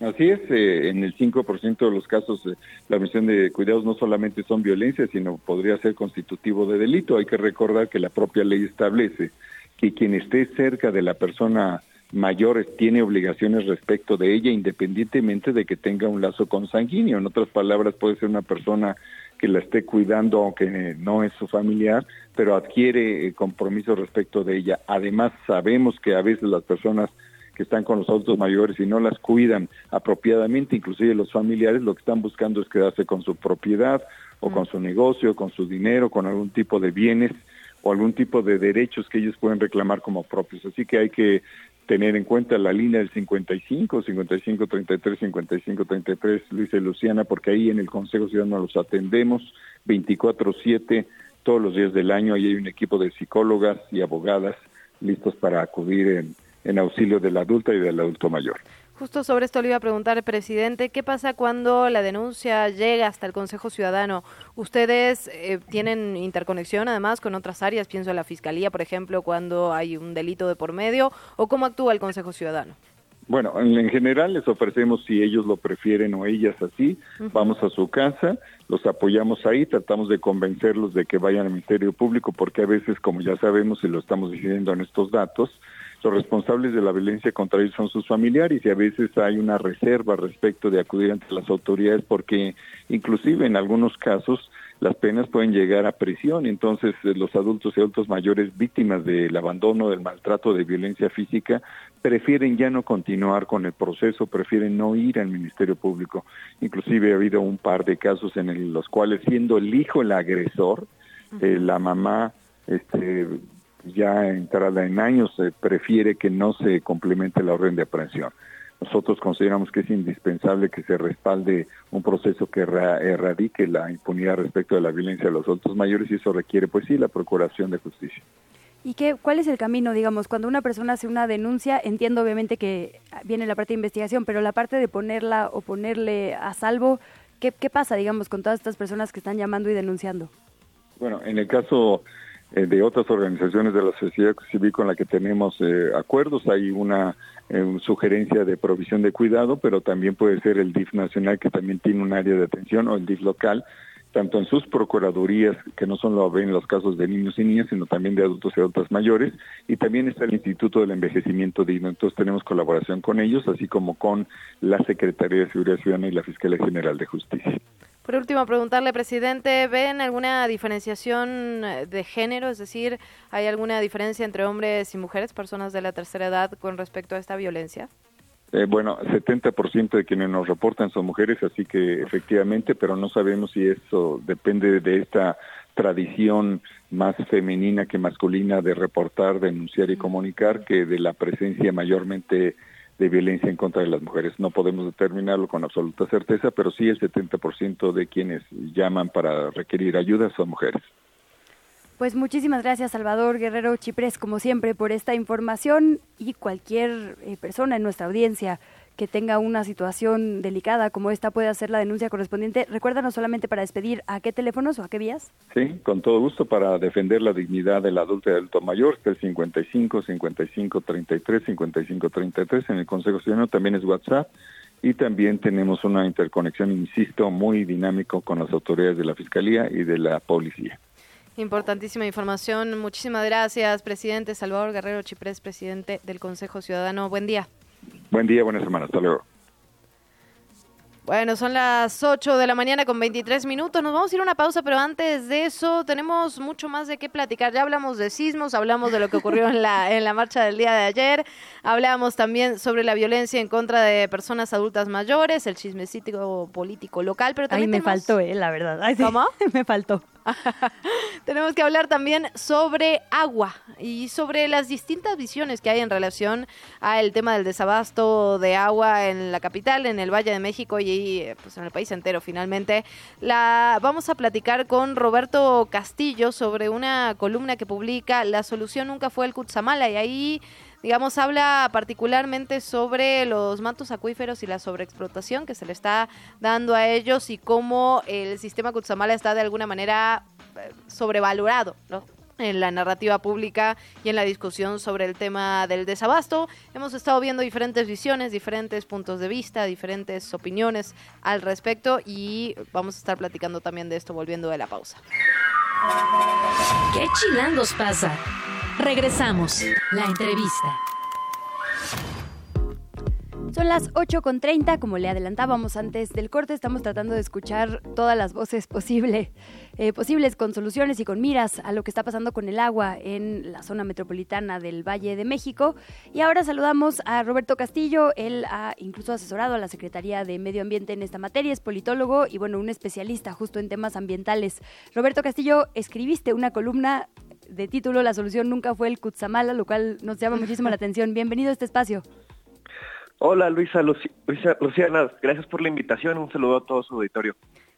Así es, eh, en el 5% de los casos la omisión de cuidados no solamente son violencia, sino podría ser constitutivo de delito. Hay que recordar que la propia ley establece que quien esté cerca de la persona mayores tiene obligaciones respecto de ella independientemente de que tenga un lazo consanguíneo. En otras palabras, puede ser una persona que la esté cuidando aunque no es su familiar, pero adquiere eh, compromiso respecto de ella. Además, sabemos que a veces las personas que están con los adultos mayores y no las cuidan apropiadamente, inclusive los familiares, lo que están buscando es quedarse con su propiedad o con su negocio, con su dinero, con algún tipo de bienes o algún tipo de derechos que ellos pueden reclamar como propios. Así que hay que tener en cuenta la línea del 55, 55, 33, 55, 33, Luisa y Luciana, porque ahí en el Consejo Ciudadano los atendemos 24-7 todos los días del año. Ahí hay un equipo de psicólogas y abogadas listos para acudir en, en auxilio del adulto y del adulto mayor. Justo sobre esto le iba a preguntar, presidente, ¿qué pasa cuando la denuncia llega hasta el Consejo Ciudadano? ¿Ustedes eh, tienen interconexión además con otras áreas? Pienso en la Fiscalía, por ejemplo, cuando hay un delito de por medio, ¿o cómo actúa el Consejo Ciudadano? Bueno, en general les ofrecemos si ellos lo prefieren o ellas así, vamos a su casa, los apoyamos ahí, tratamos de convencerlos de que vayan al Ministerio Público porque a veces, como ya sabemos y lo estamos diciendo en estos datos, los responsables de la violencia contra ellos son sus familiares y a veces hay una reserva respecto de acudir ante las autoridades porque inclusive en algunos casos las penas pueden llegar a prisión. Entonces, eh, los adultos y adultos mayores víctimas del abandono, del maltrato, de violencia física, prefieren ya no continuar con el proceso, prefieren no ir al Ministerio Público. Inclusive ha habido un par de casos en los cuales, siendo el hijo el agresor, eh, la mamá este, ya entrada en años eh, prefiere que no se complemente la orden de aprehensión. Nosotros consideramos que es indispensable que se respalde un proceso que erradique la impunidad respecto de la violencia de los adultos mayores y eso requiere, pues sí, la procuración de justicia. ¿Y qué, cuál es el camino, digamos, cuando una persona hace una denuncia? Entiendo obviamente que viene la parte de investigación, pero la parte de ponerla o ponerle a salvo, ¿qué, qué pasa, digamos, con todas estas personas que están llamando y denunciando? Bueno, en el caso eh, de otras organizaciones de la sociedad civil con la que tenemos eh, acuerdos. Hay una eh, sugerencia de provisión de cuidado, pero también puede ser el DIF nacional que también tiene un área de atención o el DIF local, tanto en sus procuradurías, que no solo ven los casos de niños y niñas, sino también de adultos y adultas mayores, y también está el Instituto del Envejecimiento Digno. Entonces tenemos colaboración con ellos, así como con la Secretaría de Seguridad Ciudadana y la Fiscalía General de Justicia. Por último, preguntarle, presidente, ¿ven alguna diferenciación eh, de género? Es decir, ¿hay alguna diferencia entre hombres y mujeres, personas de la tercera edad, con respecto a esta violencia? Eh, bueno, 70% de quienes nos reportan son mujeres, así que efectivamente, pero no sabemos si eso depende de esta tradición más femenina que masculina de reportar, denunciar y comunicar que de la presencia mayormente de violencia en contra de las mujeres. No podemos determinarlo con absoluta certeza, pero sí el 70% de quienes llaman para requerir ayuda son mujeres. Pues muchísimas gracias Salvador Guerrero Chiprés, como siempre, por esta información y cualquier eh, persona en nuestra audiencia que tenga una situación delicada como esta puede hacer la denuncia correspondiente. Recuérdanos solamente para despedir a qué teléfonos o a qué vías. Sí, con todo gusto para defender la dignidad del adulto y adulto mayor, que es 55 55 33 55 33 en el Consejo Ciudadano también es WhatsApp y también tenemos una interconexión, insisto, muy dinámico con las autoridades de la Fiscalía y de la Policía. Importantísima información. Muchísimas gracias, presidente Salvador Guerrero Chiprés, presidente del Consejo Ciudadano. Buen día. Buen día, buena semana. Hasta luego. Bueno, son las 8 de la mañana con 23 minutos. Nos vamos a ir a una pausa, pero antes de eso tenemos mucho más de qué platicar. Ya hablamos de sismos, hablamos de lo que ocurrió en la, en la marcha del día de ayer, hablamos también sobre la violencia en contra de personas adultas mayores, el chismecito político local, pero también... Ay, me faltó, eh, la verdad. ¿Cómo? me faltó. tenemos que hablar también sobre agua y sobre las distintas visiones que hay en relación al tema del desabasto de agua en la capital, en el Valle de México y pues en el país entero finalmente. La vamos a platicar con Roberto Castillo sobre una columna que publica La solución nunca fue el Kutsamala y ahí digamos, habla particularmente sobre los mantos acuíferos y la sobreexplotación que se le está dando a ellos y cómo el sistema Kutsamala está de alguna manera eh, sobrevalorado, en la narrativa pública y en la discusión sobre el tema del desabasto. Hemos estado viendo diferentes visiones, diferentes puntos de vista, diferentes opiniones al respecto y vamos a estar platicando también de esto volviendo de la pausa. ¿Qué chilangos pasa? Regresamos. La entrevista. Son las 8.30, como le adelantábamos antes del corte, estamos tratando de escuchar todas las voces posible, eh, posibles con soluciones y con miras a lo que está pasando con el agua en la zona metropolitana del Valle de México. Y ahora saludamos a Roberto Castillo, él ha incluso asesorado a la Secretaría de Medio Ambiente en esta materia, es politólogo y bueno, un especialista justo en temas ambientales. Roberto Castillo, escribiste una columna de título La solución nunca fue el Kutsamala, lo cual nos llama muchísimo la atención. Bienvenido a este espacio. Hola Luisa, Luciana, gracias por la invitación, un saludo a todo su auditorio.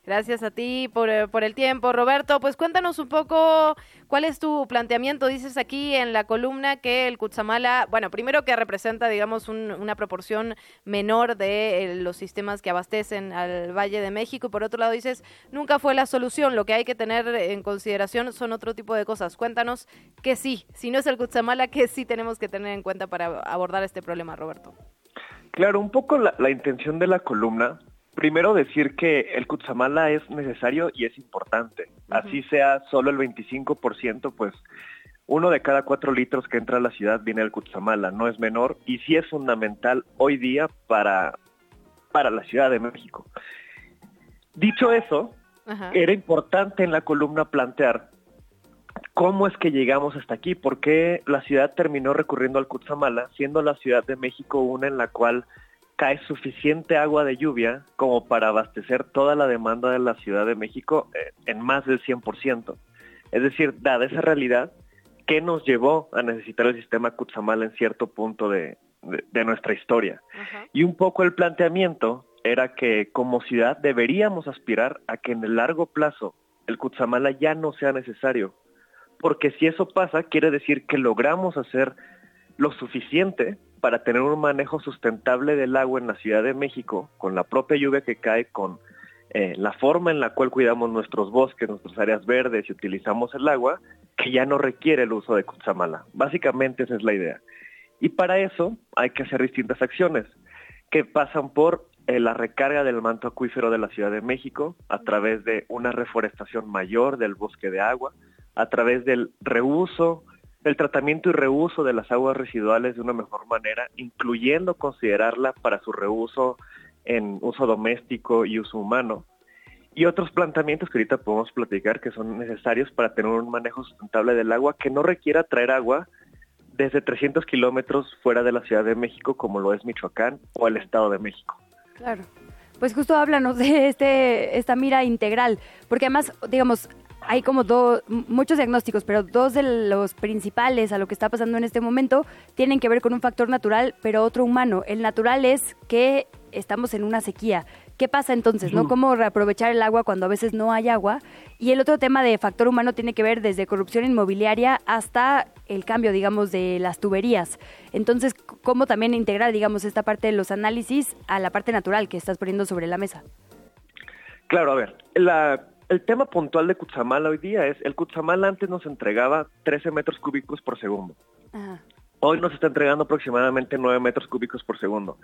Gracias a ti por, eh, por, el tiempo, Roberto. Pues cuéntanos un poco cuál es tu planteamiento. Dices aquí en la columna que el Kutsamala, bueno, primero que representa, digamos, una proporción menor de eh, los sistemas que abastecen al Valle de México. Por otro lado dices, nunca fue la solución. Lo que hay que tener en consideración son otro tipo de cosas. Cuéntanos que sí, si no es el Kutsamala, que sí tenemos que tener en cuenta para abordar este problema, Roberto. Claro, un poco la intención de la columna Primero decir que el Cutzamala es necesario y es importante. Así sea solo el 25%, pues uno de cada cuatro litros que entra a la ciudad viene del Cutzamala, no es menor y sí es fundamental hoy día para, para la Ciudad de México. Dicho eso, era importante en la columna plantear cómo es que llegamos hasta aquí, por qué la ciudad terminó recurriendo al Cutzamala, siendo la Ciudad de México una en la cual cae suficiente agua de lluvia como para abastecer toda la demanda de la Ciudad de México eh, en más del 100%. Es decir, dada esa realidad, ¿qué nos llevó a necesitar el sistema Cutzamala en cierto punto de, nuestra historia? Y un poco el planteamiento era que como ciudad deberíamos aspirar a que en el largo plazo el Cutzamala ya no sea necesario. Porque si eso pasa, quiere decir que logramos hacer lo suficiente para tener un manejo sustentable del agua en la Ciudad de México, con la propia lluvia que cae, con eh, la forma en la cual cuidamos nuestros bosques, nuestras áreas verdes y utilizamos el agua, que ya no requiere el uso de Cutzamala. Básicamente esa es la idea. Y para eso hay que hacer distintas acciones que pasan por eh, la recarga del manto acuífero de la Ciudad de México a través de una reforestación mayor del bosque de agua, a través del reuso, el tratamiento y reuso de las aguas residuales de una mejor manera, incluyendo considerarla para su reuso en uso doméstico y uso humano. Y otros planteamientos que ahorita podemos platicar que son necesarios para tener un manejo sustentable del agua que no requiera traer agua desde 300 kilómetros fuera de la Ciudad de México, como lo es Michoacán o el Estado de México. Claro. Pues justo háblanos de este, esta mira integral, porque además, digamos, hay como dos, muchos diagnósticos, pero dos de los principales a lo que está pasando en este momento tienen que ver con un factor natural, pero otro humano. El natural es que estamos en una sequía. ¿Qué pasa entonces? ¿no? ¿Cómo reaprovechar el agua cuando a veces no hay agua? Y el otro tema de factor humano tiene que ver desde corrupción inmobiliaria hasta el cambio, digamos, de las tuberías. Entonces, ¿cómo también integrar, digamos, esta parte de los análisis a la parte natural que estás poniendo sobre la mesa? Claro, a ver, la el tema puntual de Cutzamala hoy día es, el Cutzamala antes nos entregaba 13 metros cúbicos por segundo. Hoy nos está entregando aproximadamente 9 metros cúbicos por segundo.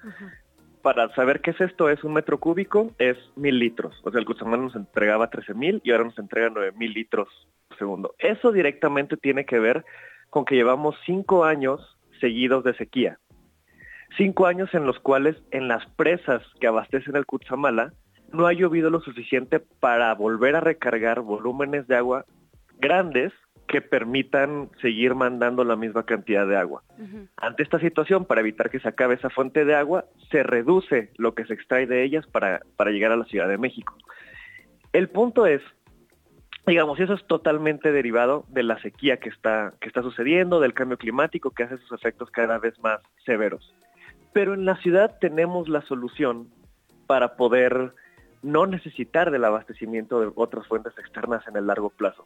Para saber qué es esto, es un metro cúbico, es mil litros. O sea, el Cutzamala nos entregaba 13 mil y ahora nos entrega 9 mil litros por segundo. Eso directamente tiene que ver con que llevamos cinco años seguidos de sequía. Cinco años en los cuales en las presas que abastecen el Cutzamala no ha llovido lo suficiente para volver a recargar volúmenes de agua grandes que permitan seguir mandando la misma cantidad de agua. Ante esta situación, para evitar que se acabe esa fuente de agua, se reduce lo que se extrae de ellas para, para llegar a la Ciudad de México. El punto es, digamos, eso es totalmente derivado de la sequía que está, que está sucediendo, del cambio climático que hace sus efectos cada vez más severos. Pero en la ciudad tenemos la solución para poder no necesitar del abastecimiento de otras fuentes externas en el largo plazo.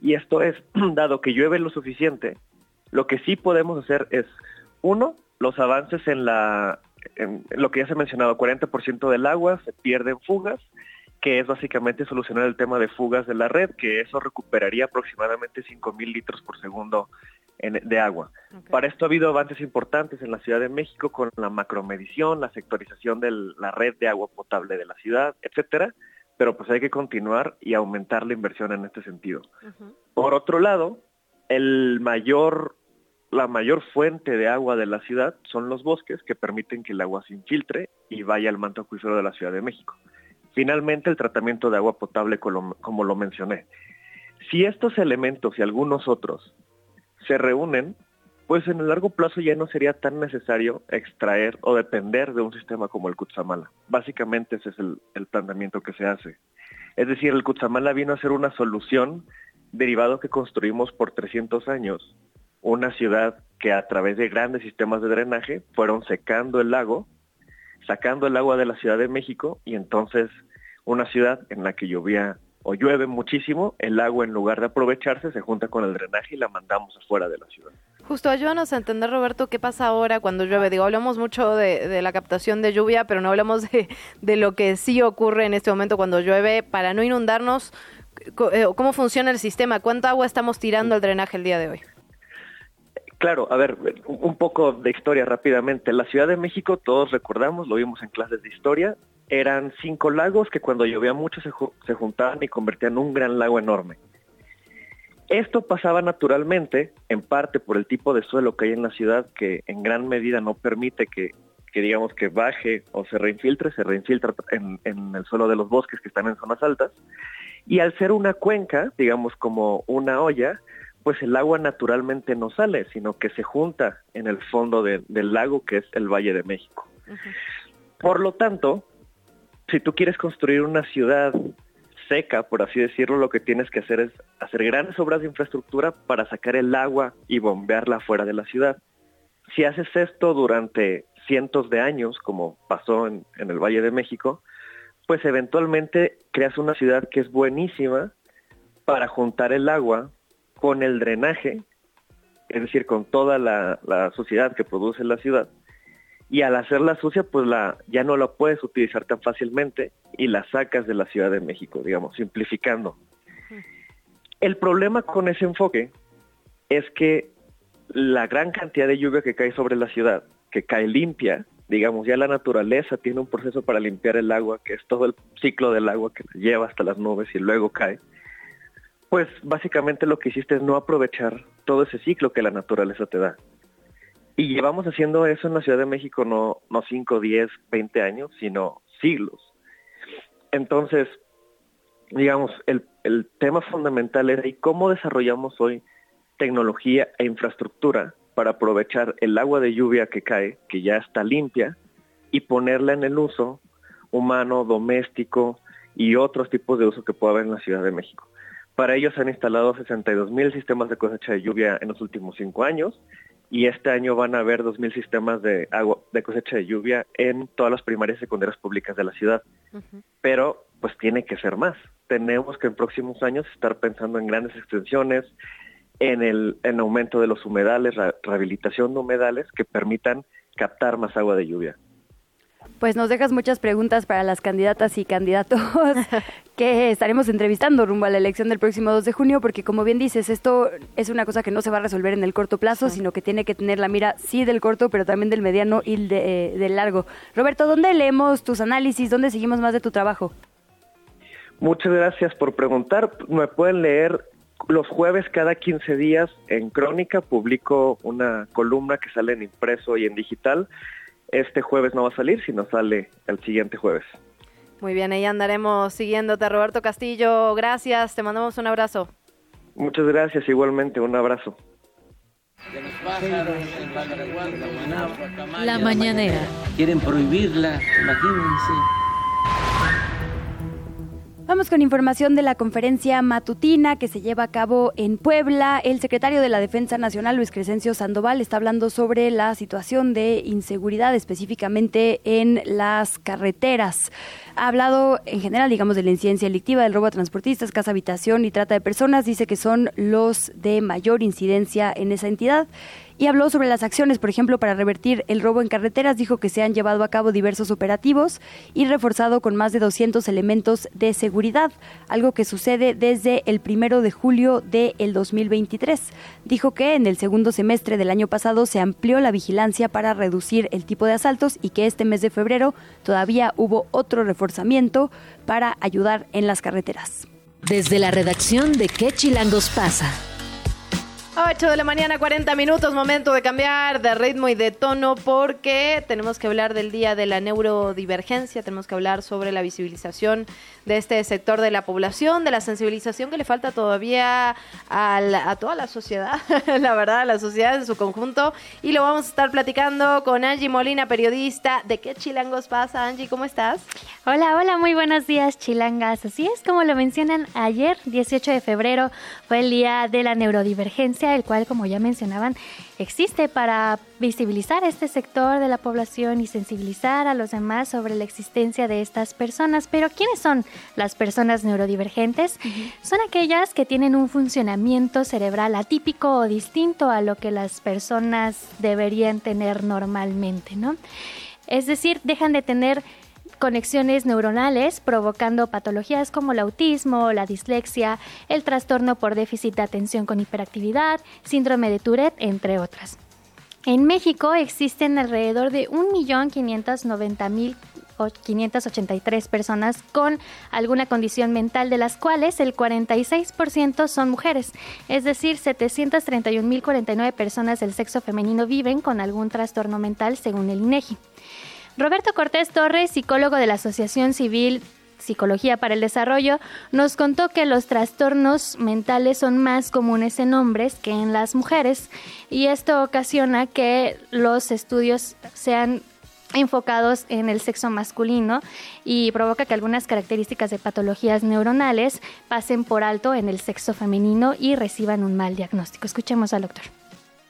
Y esto es, dado que llueve lo suficiente, lo que sí podemos hacer es, uno, los avances en la, lo que ya se mencionaba, 40% del agua se pierde en fugas, que es básicamente solucionar el tema de fugas de la red, que eso recuperaría aproximadamente 5.000 litros por segundo de agua. Para esto ha habido avances importantes en la Ciudad de México con la macromedición, la sectorización de la red de agua potable de la ciudad, etcétera, pero pues hay que continuar y aumentar la inversión en este sentido. Por otro lado, el mayor la mayor fuente de agua de la ciudad son los bosques que permiten que el agua se infiltre y vaya al manto acuífero de la Ciudad de México. Finalmente, el tratamiento de agua potable, como lo mencioné. Si estos elementos y algunos otros se reúnen, pues en el largo plazo ya no sería tan necesario extraer o depender de un sistema como el Kutsamala. Básicamente ese es el, planteamiento que se hace. Es decir, el Kutsamala vino a ser una solución derivado que construimos por 300 años, una ciudad que a través de grandes sistemas de drenaje fueron secando el lago, sacando el agua de la Ciudad de México y entonces una ciudad en la que llovía o llueve muchísimo, el agua en lugar de aprovecharse se junta con el drenaje y la mandamos afuera de la ciudad. Justo, ayúdanos a entender, Roberto, qué pasa ahora cuando llueve. Digo, hablamos mucho de, la captación de lluvia, pero no hablamos de, de, lo que sí ocurre en este momento cuando llueve para no inundarnos. Eh, ¿Cómo funciona el sistema? ¿Cuánta agua estamos tirando al drenaje el día de hoy? Claro, a ver, un poco de historia rápidamente. La Ciudad de México, todos recordamos, lo vimos en clases de historia, eran cinco lagos que cuando llovía mucho se, juntaban y convertían en un gran lago enorme. Esto pasaba naturalmente, en parte por el tipo de suelo que hay en la ciudad, que en gran medida no permite que, digamos que baje o se reinfiltre, se reinfiltra en, el suelo de los bosques que están en zonas altas. Y al ser una cuenca, digamos como una olla, pues el agua naturalmente no sale, sino que se junta en el fondo del lago que es el Valle de México. Por lo tanto, si tú quieres construir una ciudad seca, por así decirlo, lo que tienes que hacer es hacer grandes obras de infraestructura para sacar el agua y bombearla fuera de la ciudad. Si haces esto durante cientos de años, como pasó en, en el Valle de México, pues eventualmente creas una ciudad que es buenísima para juntar el agua con el drenaje, es decir, con toda la, suciedad que produce la ciudad, y al hacerla sucia, pues la, ya no la puedes utilizar tan fácilmente y la sacas de la Ciudad de México, digamos, simplificando. El problema con ese enfoque es que la gran cantidad de lluvia que cae sobre la ciudad, que cae limpia, digamos, ya la naturaleza tiene un proceso para limpiar el agua, que es todo el ciclo del agua que lleva hasta las nubes y luego cae pues básicamente lo que hiciste es no aprovechar todo ese ciclo que la naturaleza te da. Y llevamos haciendo eso en la Ciudad de México no, no 5, 10, 20 años, sino siglos. Entonces, digamos, el, el tema fundamental es ¿y cómo desarrollamos hoy tecnología e infraestructura para aprovechar el agua de lluvia que cae, que ya está limpia, y ponerla en el uso humano, doméstico y otros tipos de uso que pueda haber en la Ciudad de México. Para ellos han instalado 62 mil sistemas de cosecha de lluvia en los últimos cinco años y este año van a haber 2 mil sistemas de agua de cosecha de lluvia en todas las primarias y secundarias públicas de la ciudad. Pero pues tiene que ser más. Tenemos que en próximos años estar pensando en grandes extensiones, en el en aumento de los humedales, rehabilitación de humedales que permitan captar más agua de lluvia. Pues nos dejas muchas preguntas para las candidatas y candidatos que estaremos entrevistando rumbo a la elección del próximo 2 de junio, porque como bien dices, esto es una cosa que no se va a resolver en el corto plazo, sino que tiene que tener la mira, sí, del corto, pero también del mediano y de, eh, del largo. Roberto, ¿dónde leemos tus análisis? ¿Dónde seguimos más de tu trabajo? Muchas gracias por preguntar. Me pueden leer los jueves cada 15 días en Crónica, publico una columna que sale en impreso y en digital este jueves no va a salir, sino sale el siguiente jueves. Muy bien, ahí andaremos siguiéndote, Roberto Castillo. Gracias, te mandamos un abrazo. Muchas gracias, igualmente, un abrazo. La mañanera. Quieren prohibirla, imagínense. Vamos con información de la conferencia matutina que se lleva a cabo en Puebla. El secretario de la Defensa Nacional, Luis Crescencio Sandoval, está hablando sobre la situación de inseguridad específicamente en las carreteras. Ha hablado en general, digamos, de la incidencia delictiva, del robo a transportistas, casa habitación y trata de personas. Dice que son los de mayor incidencia en esa entidad y habló sobre las acciones, por ejemplo, para revertir el robo en carreteras. Dijo que se han llevado a cabo diversos operativos y reforzado con más de 200 elementos de seguridad, algo que sucede desde el primero de julio del 2023. Dijo que en el segundo semestre del año pasado se amplió la vigilancia para reducir el tipo de asaltos y que este mes de febrero todavía hubo otro reforzamiento para ayudar en las carreteras. Desde la redacción de ¿Qué Chilangos pasa? 8 de la mañana, 40 minutos, momento de cambiar de ritmo y de tono porque tenemos que hablar del día de la neurodivergencia, tenemos que hablar sobre la visibilización de este sector de la población, de la sensibilización que le falta todavía a, toda la sociedad, la verdad, a la sociedad en su conjunto. Y lo vamos a estar platicando con Angie Molina, periodista. ¿De qué chilangos pasa, Angie? ¿Cómo estás? Hola, hola, muy buenos días, chilangas. Así es, como lo mencionan ayer, 18 de febrero, fue el día de la neurodivergencia, el cual, como ya mencionaban, existe para visibilizar este sector de la población y sensibilizar a los demás sobre la existencia de estas personas. Pero ¿quiénes son las personas neurodivergentes? Son aquellas que tienen un funcionamiento cerebral atípico o distinto a lo que las personas deberían tener normalmente, ¿no? Es decir, dejan de tener conexiones neuronales, provocando patologías como el autismo, la dislexia, el trastorno por déficit de atención con hiperactividad, síndrome de Tourette, entre otras. En México existen alrededor de 1.590.000 583 personas con alguna condición mental, de las cuales el 46% son mujeres, es decir, 731.049 personas del sexo femenino viven con algún trastorno mental, según el INEGI. Roberto Cortés Torres, psicólogo de la Asociación Civil Psicología para el Desarrollo, nos contó que los trastornos mentales son más comunes en hombres que en las mujeres y esto ocasiona que los estudios sean enfocados en el sexo masculino y provoca que algunas características de patologías neuronales pasen por alto en el sexo femenino y reciban un mal diagnóstico. Escuchemos al doctor.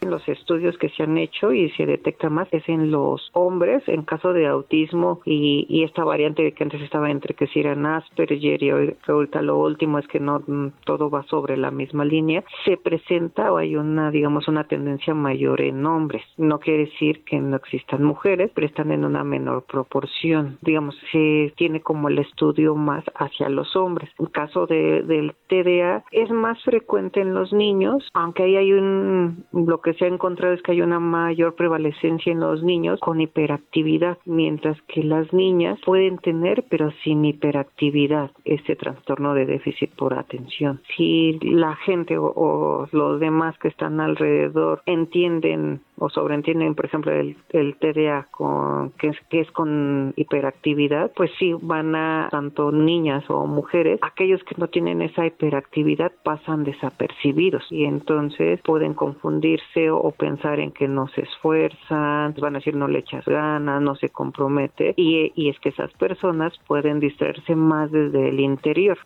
Los estudios que se han hecho y se detecta más es en los hombres, en caso de autismo y, esta variante que antes estaba entre que si eran Asperger y ahorita lo último es que no mm, todo va sobre la misma línea, se presenta o hay una, digamos, una tendencia mayor en hombres. No quiere decir que no existan mujeres, pero están en una menor proporción. Digamos, se tiene como el estudio más hacia los hombres. En caso de, del TDA es más frecuente en los niños, aunque ahí hay un bloque se ha encontrado es que hay una mayor prevalecencia en los niños con hiperactividad, mientras que las niñas pueden tener, pero sin hiperactividad, este trastorno de déficit por atención. Si la gente o, los demás que están alrededor entienden o sobreentienden, por ejemplo, el, el TDA con, que, es, que es con hiperactividad, pues sí van a tanto niñas o mujeres, aquellos que no tienen esa hiperactividad pasan desapercibidos y entonces pueden confundirse o pensar en que no se esfuerzan, van a decir no le echas ganas, no se compromete y, y es que esas personas pueden distraerse más desde el interior.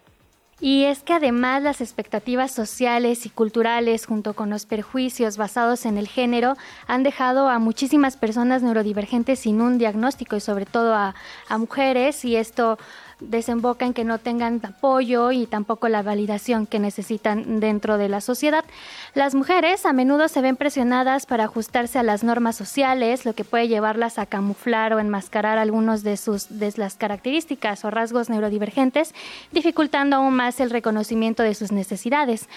Y es que además las expectativas sociales y culturales junto con los perjuicios basados en el género han dejado a muchísimas personas neurodivergentes sin un diagnóstico y sobre todo a, a mujeres y esto desemboca en que no tengan apoyo y tampoco la validación que necesitan dentro de la sociedad. Las mujeres a menudo se ven presionadas para ajustarse a las normas sociales, lo que puede llevarlas a camuflar o enmascarar algunos de sus de las características o rasgos neurodivergentes, dificultando aún más el reconocimiento de sus necesidades.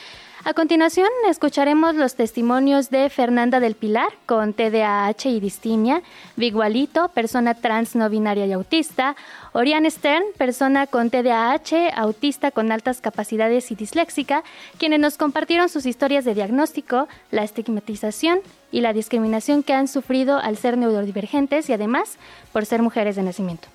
A continuación, escucharemos los testimonios de Fernanda del Pilar, con TDAH y distimia, Vigualito, persona trans no binaria y autista, Oriane Stern, persona con TDAH, autista con altas capacidades y disléxica, quienes nos compartieron sus historias de diagnóstico, la estigmatización y la discriminación que han sufrido al ser neurodivergentes y además por ser mujeres de nacimiento.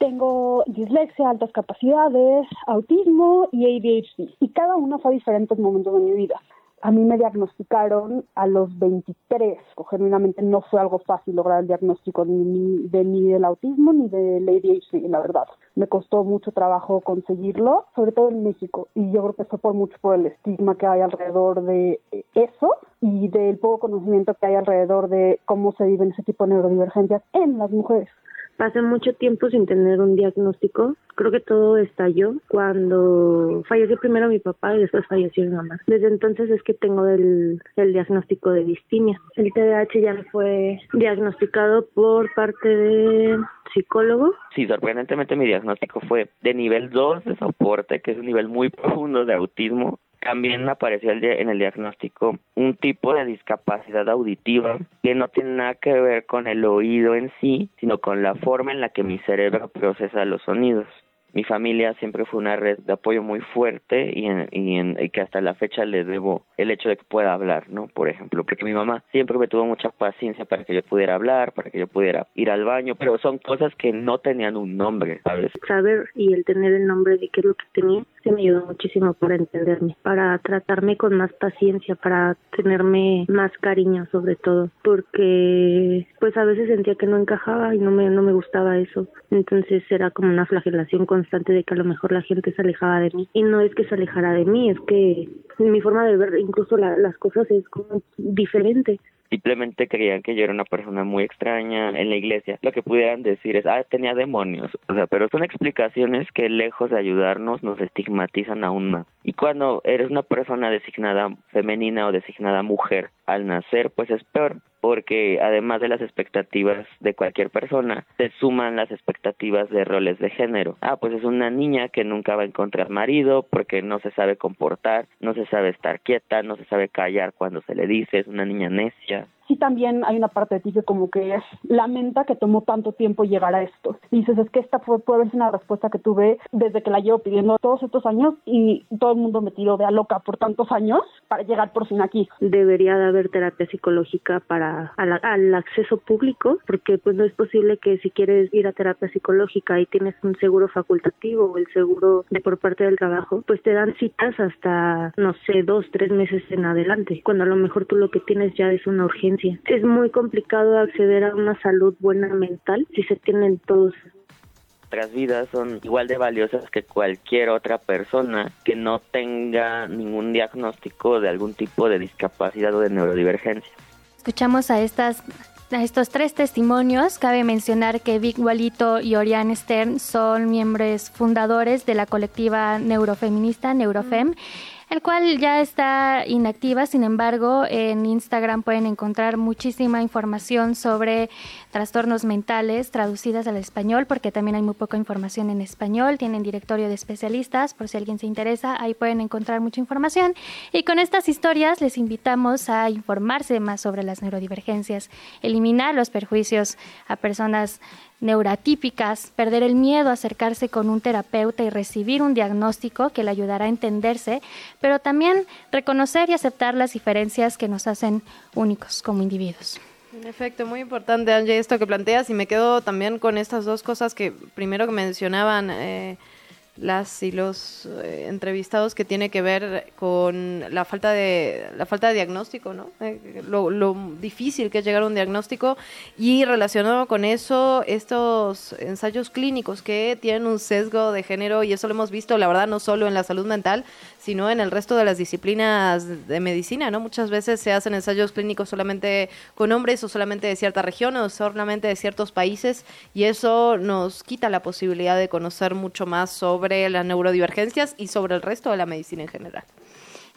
Tengo dislexia, altas capacidades, autismo y ADHD. Y cada uno fue a diferentes momentos de mi vida. A mí me diagnosticaron a los 23. Genuinamente no fue algo fácil lograr el diagnóstico ni de ni del autismo ni del ADHD, la verdad. Me costó mucho trabajo conseguirlo, sobre todo en México. Y yo creo que fue por mucho por el estigma que hay alrededor de eso y del poco conocimiento que hay alrededor de cómo se viven ese tipo de neurodivergencias en las mujeres. Pasé mucho tiempo sin tener un diagnóstico. Creo que todo estalló cuando falleció primero mi papá y después falleció mi mamá. Desde entonces es que tengo el, diagnóstico de distimia. El TDAH ya me fue diagnosticado por parte de psicólogo. Sí, sorprendentemente mi diagnóstico fue de nivel 2 de soporte, que es un nivel muy profundo de autismo, también apareció en el diagnóstico un tipo de discapacidad auditiva que no tiene nada que ver con el oído en sí, sino con la forma en la que mi cerebro procesa los sonidos mi familia siempre fue una red de apoyo muy fuerte y, y, que hasta la fecha le debo el hecho de que pueda hablar, ¿no? Por ejemplo, porque mi mamá siempre me tuvo mucha paciencia para que yo pudiera hablar, para que yo pudiera ir al baño, pero son cosas que no tenían un nombre, ¿sabes? Saber y el tener el nombre de qué es lo que tenía, se me ayudó muchísimo para entenderme, para tratarme con más paciencia, para tenerme más cariño sobre todo, porque pues a veces sentía que no encajaba y no me, no me gustaba eso, entonces era como una flagelación con constante de que a lo mejor la gente se alejaba de mí. Y no es que se alejara de mí, es que mi forma de ver incluso las cosas es como diferente simplemente creían que yo era una persona muy extraña en la iglesia. Lo que pudieran decir es, ah, tenía demonios. O sea, pero son explicaciones que lejos de ayudarnos nos estigmatizan aún más. Y cuando eres una persona designada femenina o designada mujer, al nacer, pues es peor porque además de las expectativas de cualquier persona, se suman las expectativas de roles de género. Ah, pues es una niña que nunca va a encontrar marido porque no se sabe comportar, no se sabe estar quieta, no se sabe callar cuando se le dice, es una niña necia sí también hay una parte de ti que como que lamenta que tomó tanto tiempo llegar a esto. dices, es que esta fue, puede ser una respuesta que tuve desde que la llevo pidiendo todos estos años y todo el mundo me tiró de a loca por tantos años para llegar por fin aquí. Debería de haber terapia psicológica para al acceso público, porque pues no es posible que si quieres ir a terapia psicológica y tienes un seguro facultativo o el seguro de por parte del trabajo, pues te dan citas hasta, no sé, dos, tres meses en adelante, cuando a lo mejor tú lo que tienes ya es una urgencia es muy complicado acceder a una salud buena mental si se tienen todos nuestras vidas son igual de valiosas que cualquier otra persona que no tenga ningún diagnóstico de algún tipo de discapacidad o de neurodivergencia. Escuchamos a estas a estos tres testimonios, cabe mencionar que Vic Walito y Oriane Stern son miembros fundadores de la colectiva neurofeminista Neurofem el cual ya está inactiva, sin embargo, en Instagram pueden encontrar muchísima información sobre trastornos mentales traducidas al español, porque también hay muy poca información en español, tienen directorio de especialistas, por si alguien se interesa, ahí pueden encontrar mucha información. Y con estas historias les invitamos a informarse más sobre las neurodivergencias, eliminar los perjuicios a personas neurotípicas, perder el miedo a acercarse con un terapeuta y recibir un diagnóstico que le ayudará a entenderse, pero también reconocer y aceptar las diferencias que nos hacen únicos como individuos. En efecto, muy importante, Angie, esto que planteas, y me quedo también con estas dos cosas que primero que mencionaban. Eh, las y los eh, entrevistados que tiene que ver con la falta de la falta de diagnóstico, ¿no? Eh, lo, lo, difícil que es llegar a un diagnóstico y relacionado con eso estos ensayos clínicos que tienen un sesgo de género y eso lo hemos visto, la verdad, no solo en la salud mental, sino en el resto de las disciplinas de medicina, ¿no? Muchas veces se hacen ensayos clínicos solamente con hombres o solamente de cierta región o solamente de ciertos países y eso nos quita la posibilidad de conocer mucho más sobre las neurodivergencias y sobre el resto de la medicina en general.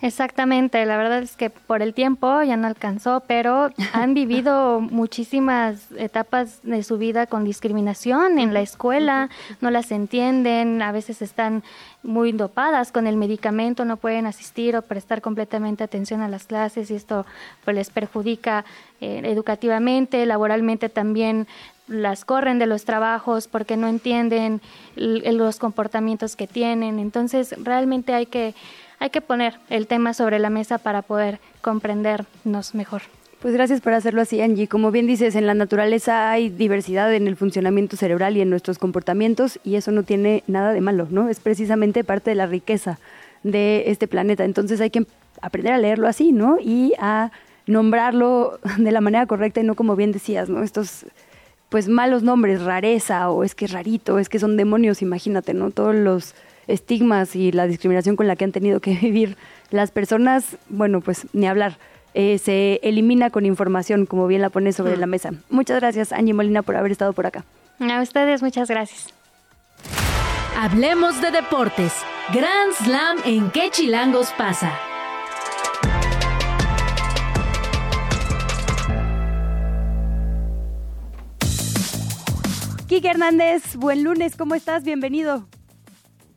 Exactamente, la verdad es que por el tiempo ya no alcanzó, pero han vivido muchísimas etapas de su vida con discriminación en la escuela, no las entienden, a veces están muy dopadas con el medicamento, no pueden asistir o prestar completamente atención a las clases y esto pues les perjudica eh, educativamente, laboralmente también las corren de los trabajos porque no entienden los comportamientos que tienen. Entonces, realmente hay que hay que poner el tema sobre la mesa para poder comprendernos mejor. Pues gracias por hacerlo así, Angie. Como bien dices, en la naturaleza hay diversidad en el funcionamiento cerebral y en nuestros comportamientos y eso no tiene nada de malo, ¿no? Es precisamente parte de la riqueza de este planeta. Entonces hay que aprender a leerlo así, ¿no? Y a nombrarlo de la manera correcta y no como bien decías, ¿no? Estos pues malos nombres, rareza o es que es rarito, es que son demonios, imagínate, ¿no? Todos los estigmas y la discriminación con la que han tenido que vivir las personas, bueno, pues ni hablar. Eh, se elimina con información, como bien la pone sobre mm. la mesa. Muchas gracias, Angie Molina, por haber estado por acá. A ustedes, muchas gracias. Hablemos de deportes. Grand Slam en qué chilangos pasa. Kike Hernández, buen lunes, ¿cómo estás? Bienvenido.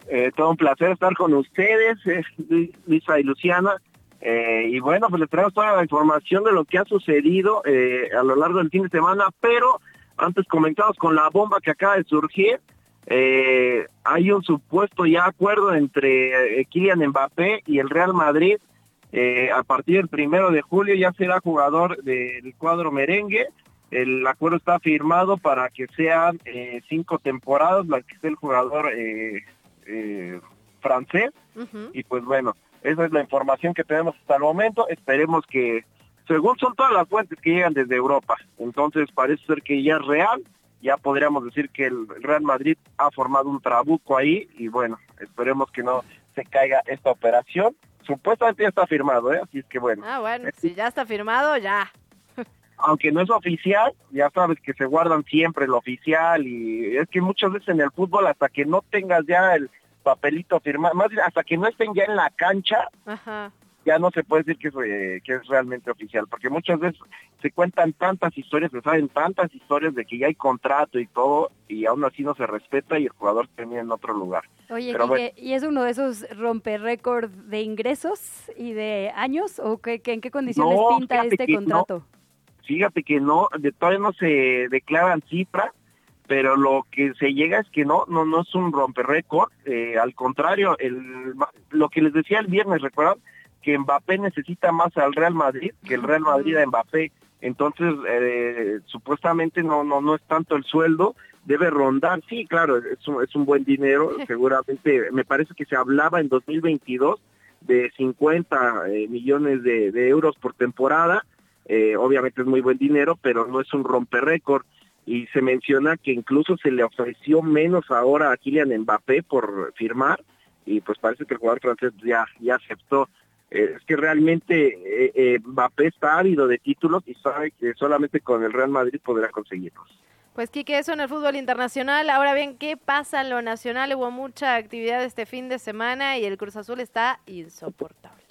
Eh, todo un placer estar con ustedes, eh, Luisa y Luciana. Eh, y bueno, pues les traemos toda la información de lo que ha sucedido a lo largo del fin de semana, pero antes comentados con la bomba que acaba de surgir, hay un supuesto ya acuerdo entre Kylian Mbappé y el Real Madrid. a partir del primero de julio ya será jugador del cuadro merengue. El acuerdo está firmado para que sean cinco temporadas, la que esté el jugador eh, francés. Y pues bueno, esa es la información que tenemos hasta el momento. Esperemos que, según son todas las fuentes que llegan desde Europa, entonces parece ser que ya es real. Ya podríamos decir que el Real Madrid ha formado un trabuco ahí y bueno, esperemos que no se caiga esta operación. Supuestamente ya está firmado, ¿eh? Así es que bueno. Ah, bueno, si ya está firmado, ya aunque no es oficial, ya sabes que se guardan siempre lo oficial y es que muchas veces en el fútbol hasta que no tengas ya el papelito firmado, más hasta que no estén ya en la cancha, ya no se puede decir que es, eh, que es realmente oficial, porque muchas veces se cuentan tantas historias, se saben tantas historias de que ya hay contrato y todo, y aún así no se respeta y el jugador termina en otro lugar. Oye, ¿y es uno de esos romper récord de ingresos y de años? ¿O que, en qué condiciones pinta este contrato? Fíjate que no, de, todavía no se declaran cifras, pero lo que se llega es que no, no, no es un romper récord, eh, al contrario, el, lo que les decía el viernes, recuerdan que Mbappé necesita más al Real Madrid que el Real Madrid a Mbappé, entonces eh, supuestamente no, no, no es tanto el sueldo, debe rondar, sí, claro, es un, es un buen dinero, seguramente, me parece que se hablaba en 2022 de 50 eh, millones de, euros por temporada, obviamente es muy buen dinero, pero no es un romper récord y se menciona que incluso se le ofreció menos ahora a Kylian Mbappé por firmar y pues parece que el jugador francés ya, ya aceptó. Eh, es que realmente eh, eh, Mbappé está ávido de títulos y sabe que solamente con el Real Madrid podrá conseguirlos. Pues Quique, eso en el fútbol internacional. Ahora bien, ¿qué pasa en lo nacional? Hubo mucha actividad este fin de semana y el Cruz Azul está insoportable.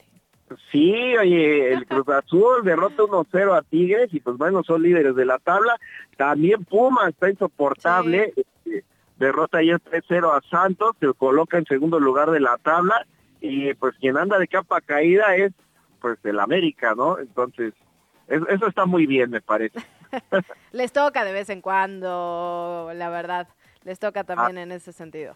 Sí, oye, el Cruz Azul derrota 1-0 a Tigres y pues bueno, son líderes de la tabla. También Puma está insoportable, este, derrota ayer 3-0 a Santos, se coloca en segundo lugar de la tabla y pues quien anda de capa caída es pues el América, ¿no? Entonces, eso está muy bien, me parece. Les toca de vez en cuando, la verdad, les toca también ah. en ese sentido.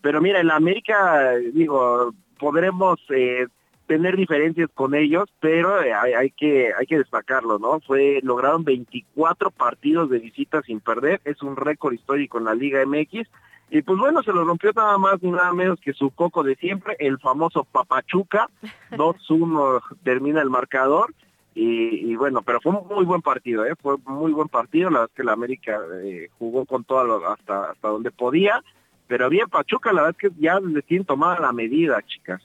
Pero mira, el América, digo, podremos... Eh, tener diferencias con ellos, pero eh, hay, que hay que destacarlo, ¿no? Fue lograron 24 partidos de visita sin perder, es un récord histórico en la Liga MX y pues bueno, se lo rompió nada más ni nada menos que su coco de siempre, el famoso Papachuca, 2-1 termina el marcador y, bueno, pero fue un muy buen partido, ¿eh? Fue muy buen partido, la verdad es que la América eh, jugó con todo hasta hasta donde podía, pero bien Pachuca, la verdad es que ya le tienen tomada la medida, chicas.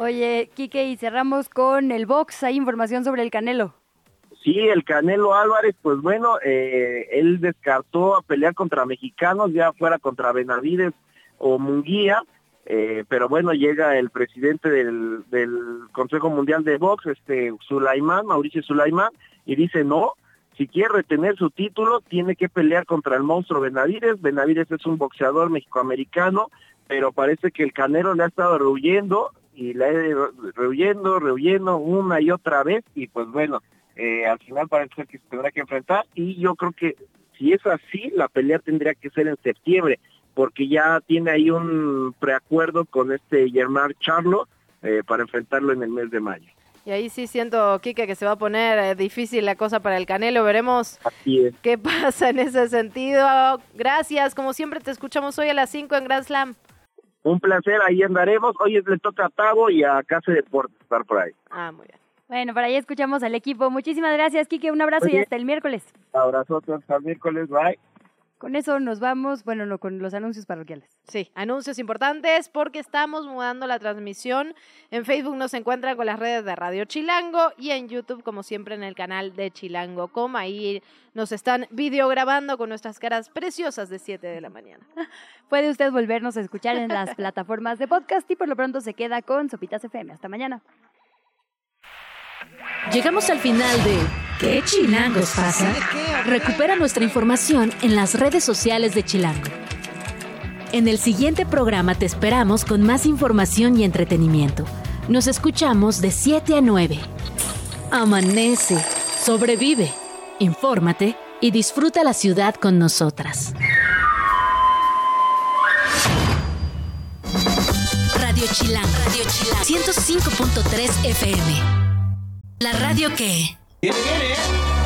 Oye, Quique, y cerramos con el box. Hay información sobre el Canelo. Sí, el Canelo Álvarez, pues bueno, eh, él descartó a pelear contra mexicanos, ya fuera contra Benavides o Munguía, eh, pero bueno, llega el presidente del, Consejo Mundial de Box, este Sulaimán, Mauricio Sulaimán, y dice no, si quiere retener su título, tiene que pelear contra el monstruo Benavides. Benavides es un boxeador mexicoamericano, pero parece que el Canelo le ha estado rehuyendo y la he rehuyendo, rehuyendo una y otra vez y pues bueno, eh, al final parece que se tendrá que enfrentar y yo creo que si es así, la pelea tendría que ser en septiembre porque ya tiene ahí un preacuerdo con este Germán Charlo eh, para enfrentarlo en el mes de mayo. Y ahí sí siento, Kike, que se va a poner eh, difícil la cosa para el Canelo. Veremos qué pasa en ese sentido. Gracias. Como siempre, te escuchamos hoy a las 5 en Grand Slam. Un placer, ahí andaremos. Hoy le toca a Tavo y a Casa Deportes estar por ahí. Ah, muy bien. Bueno, para ahí escuchamos al equipo. Muchísimas gracias, Kike. Un abrazo y hasta el miércoles. Abrazo hasta el miércoles. Bye. Con eso nos vamos, bueno, no, con los anuncios parroquiales. Sí, anuncios importantes porque estamos mudando la transmisión. En Facebook nos encuentran con las redes de Radio Chilango y en YouTube, como siempre, en el canal de Chilango.com. Ahí nos están videograbando con nuestras caras preciosas de 7 de la mañana. Puede usted volvernos a escuchar en las plataformas de podcast y por lo pronto se queda con Sopitas FM. Hasta mañana. Llegamos al final de ¿Qué chilangos pasa? Recupera nuestra información en las redes sociales de Chilango. En el siguiente programa te esperamos con más información y entretenimiento. Nos escuchamos de 7 a 9. Amanece, sobrevive, infórmate y disfruta la ciudad con nosotras. Radio Chilango, Radio Chilango, 105.3 FM. La radio que... Viene, viene.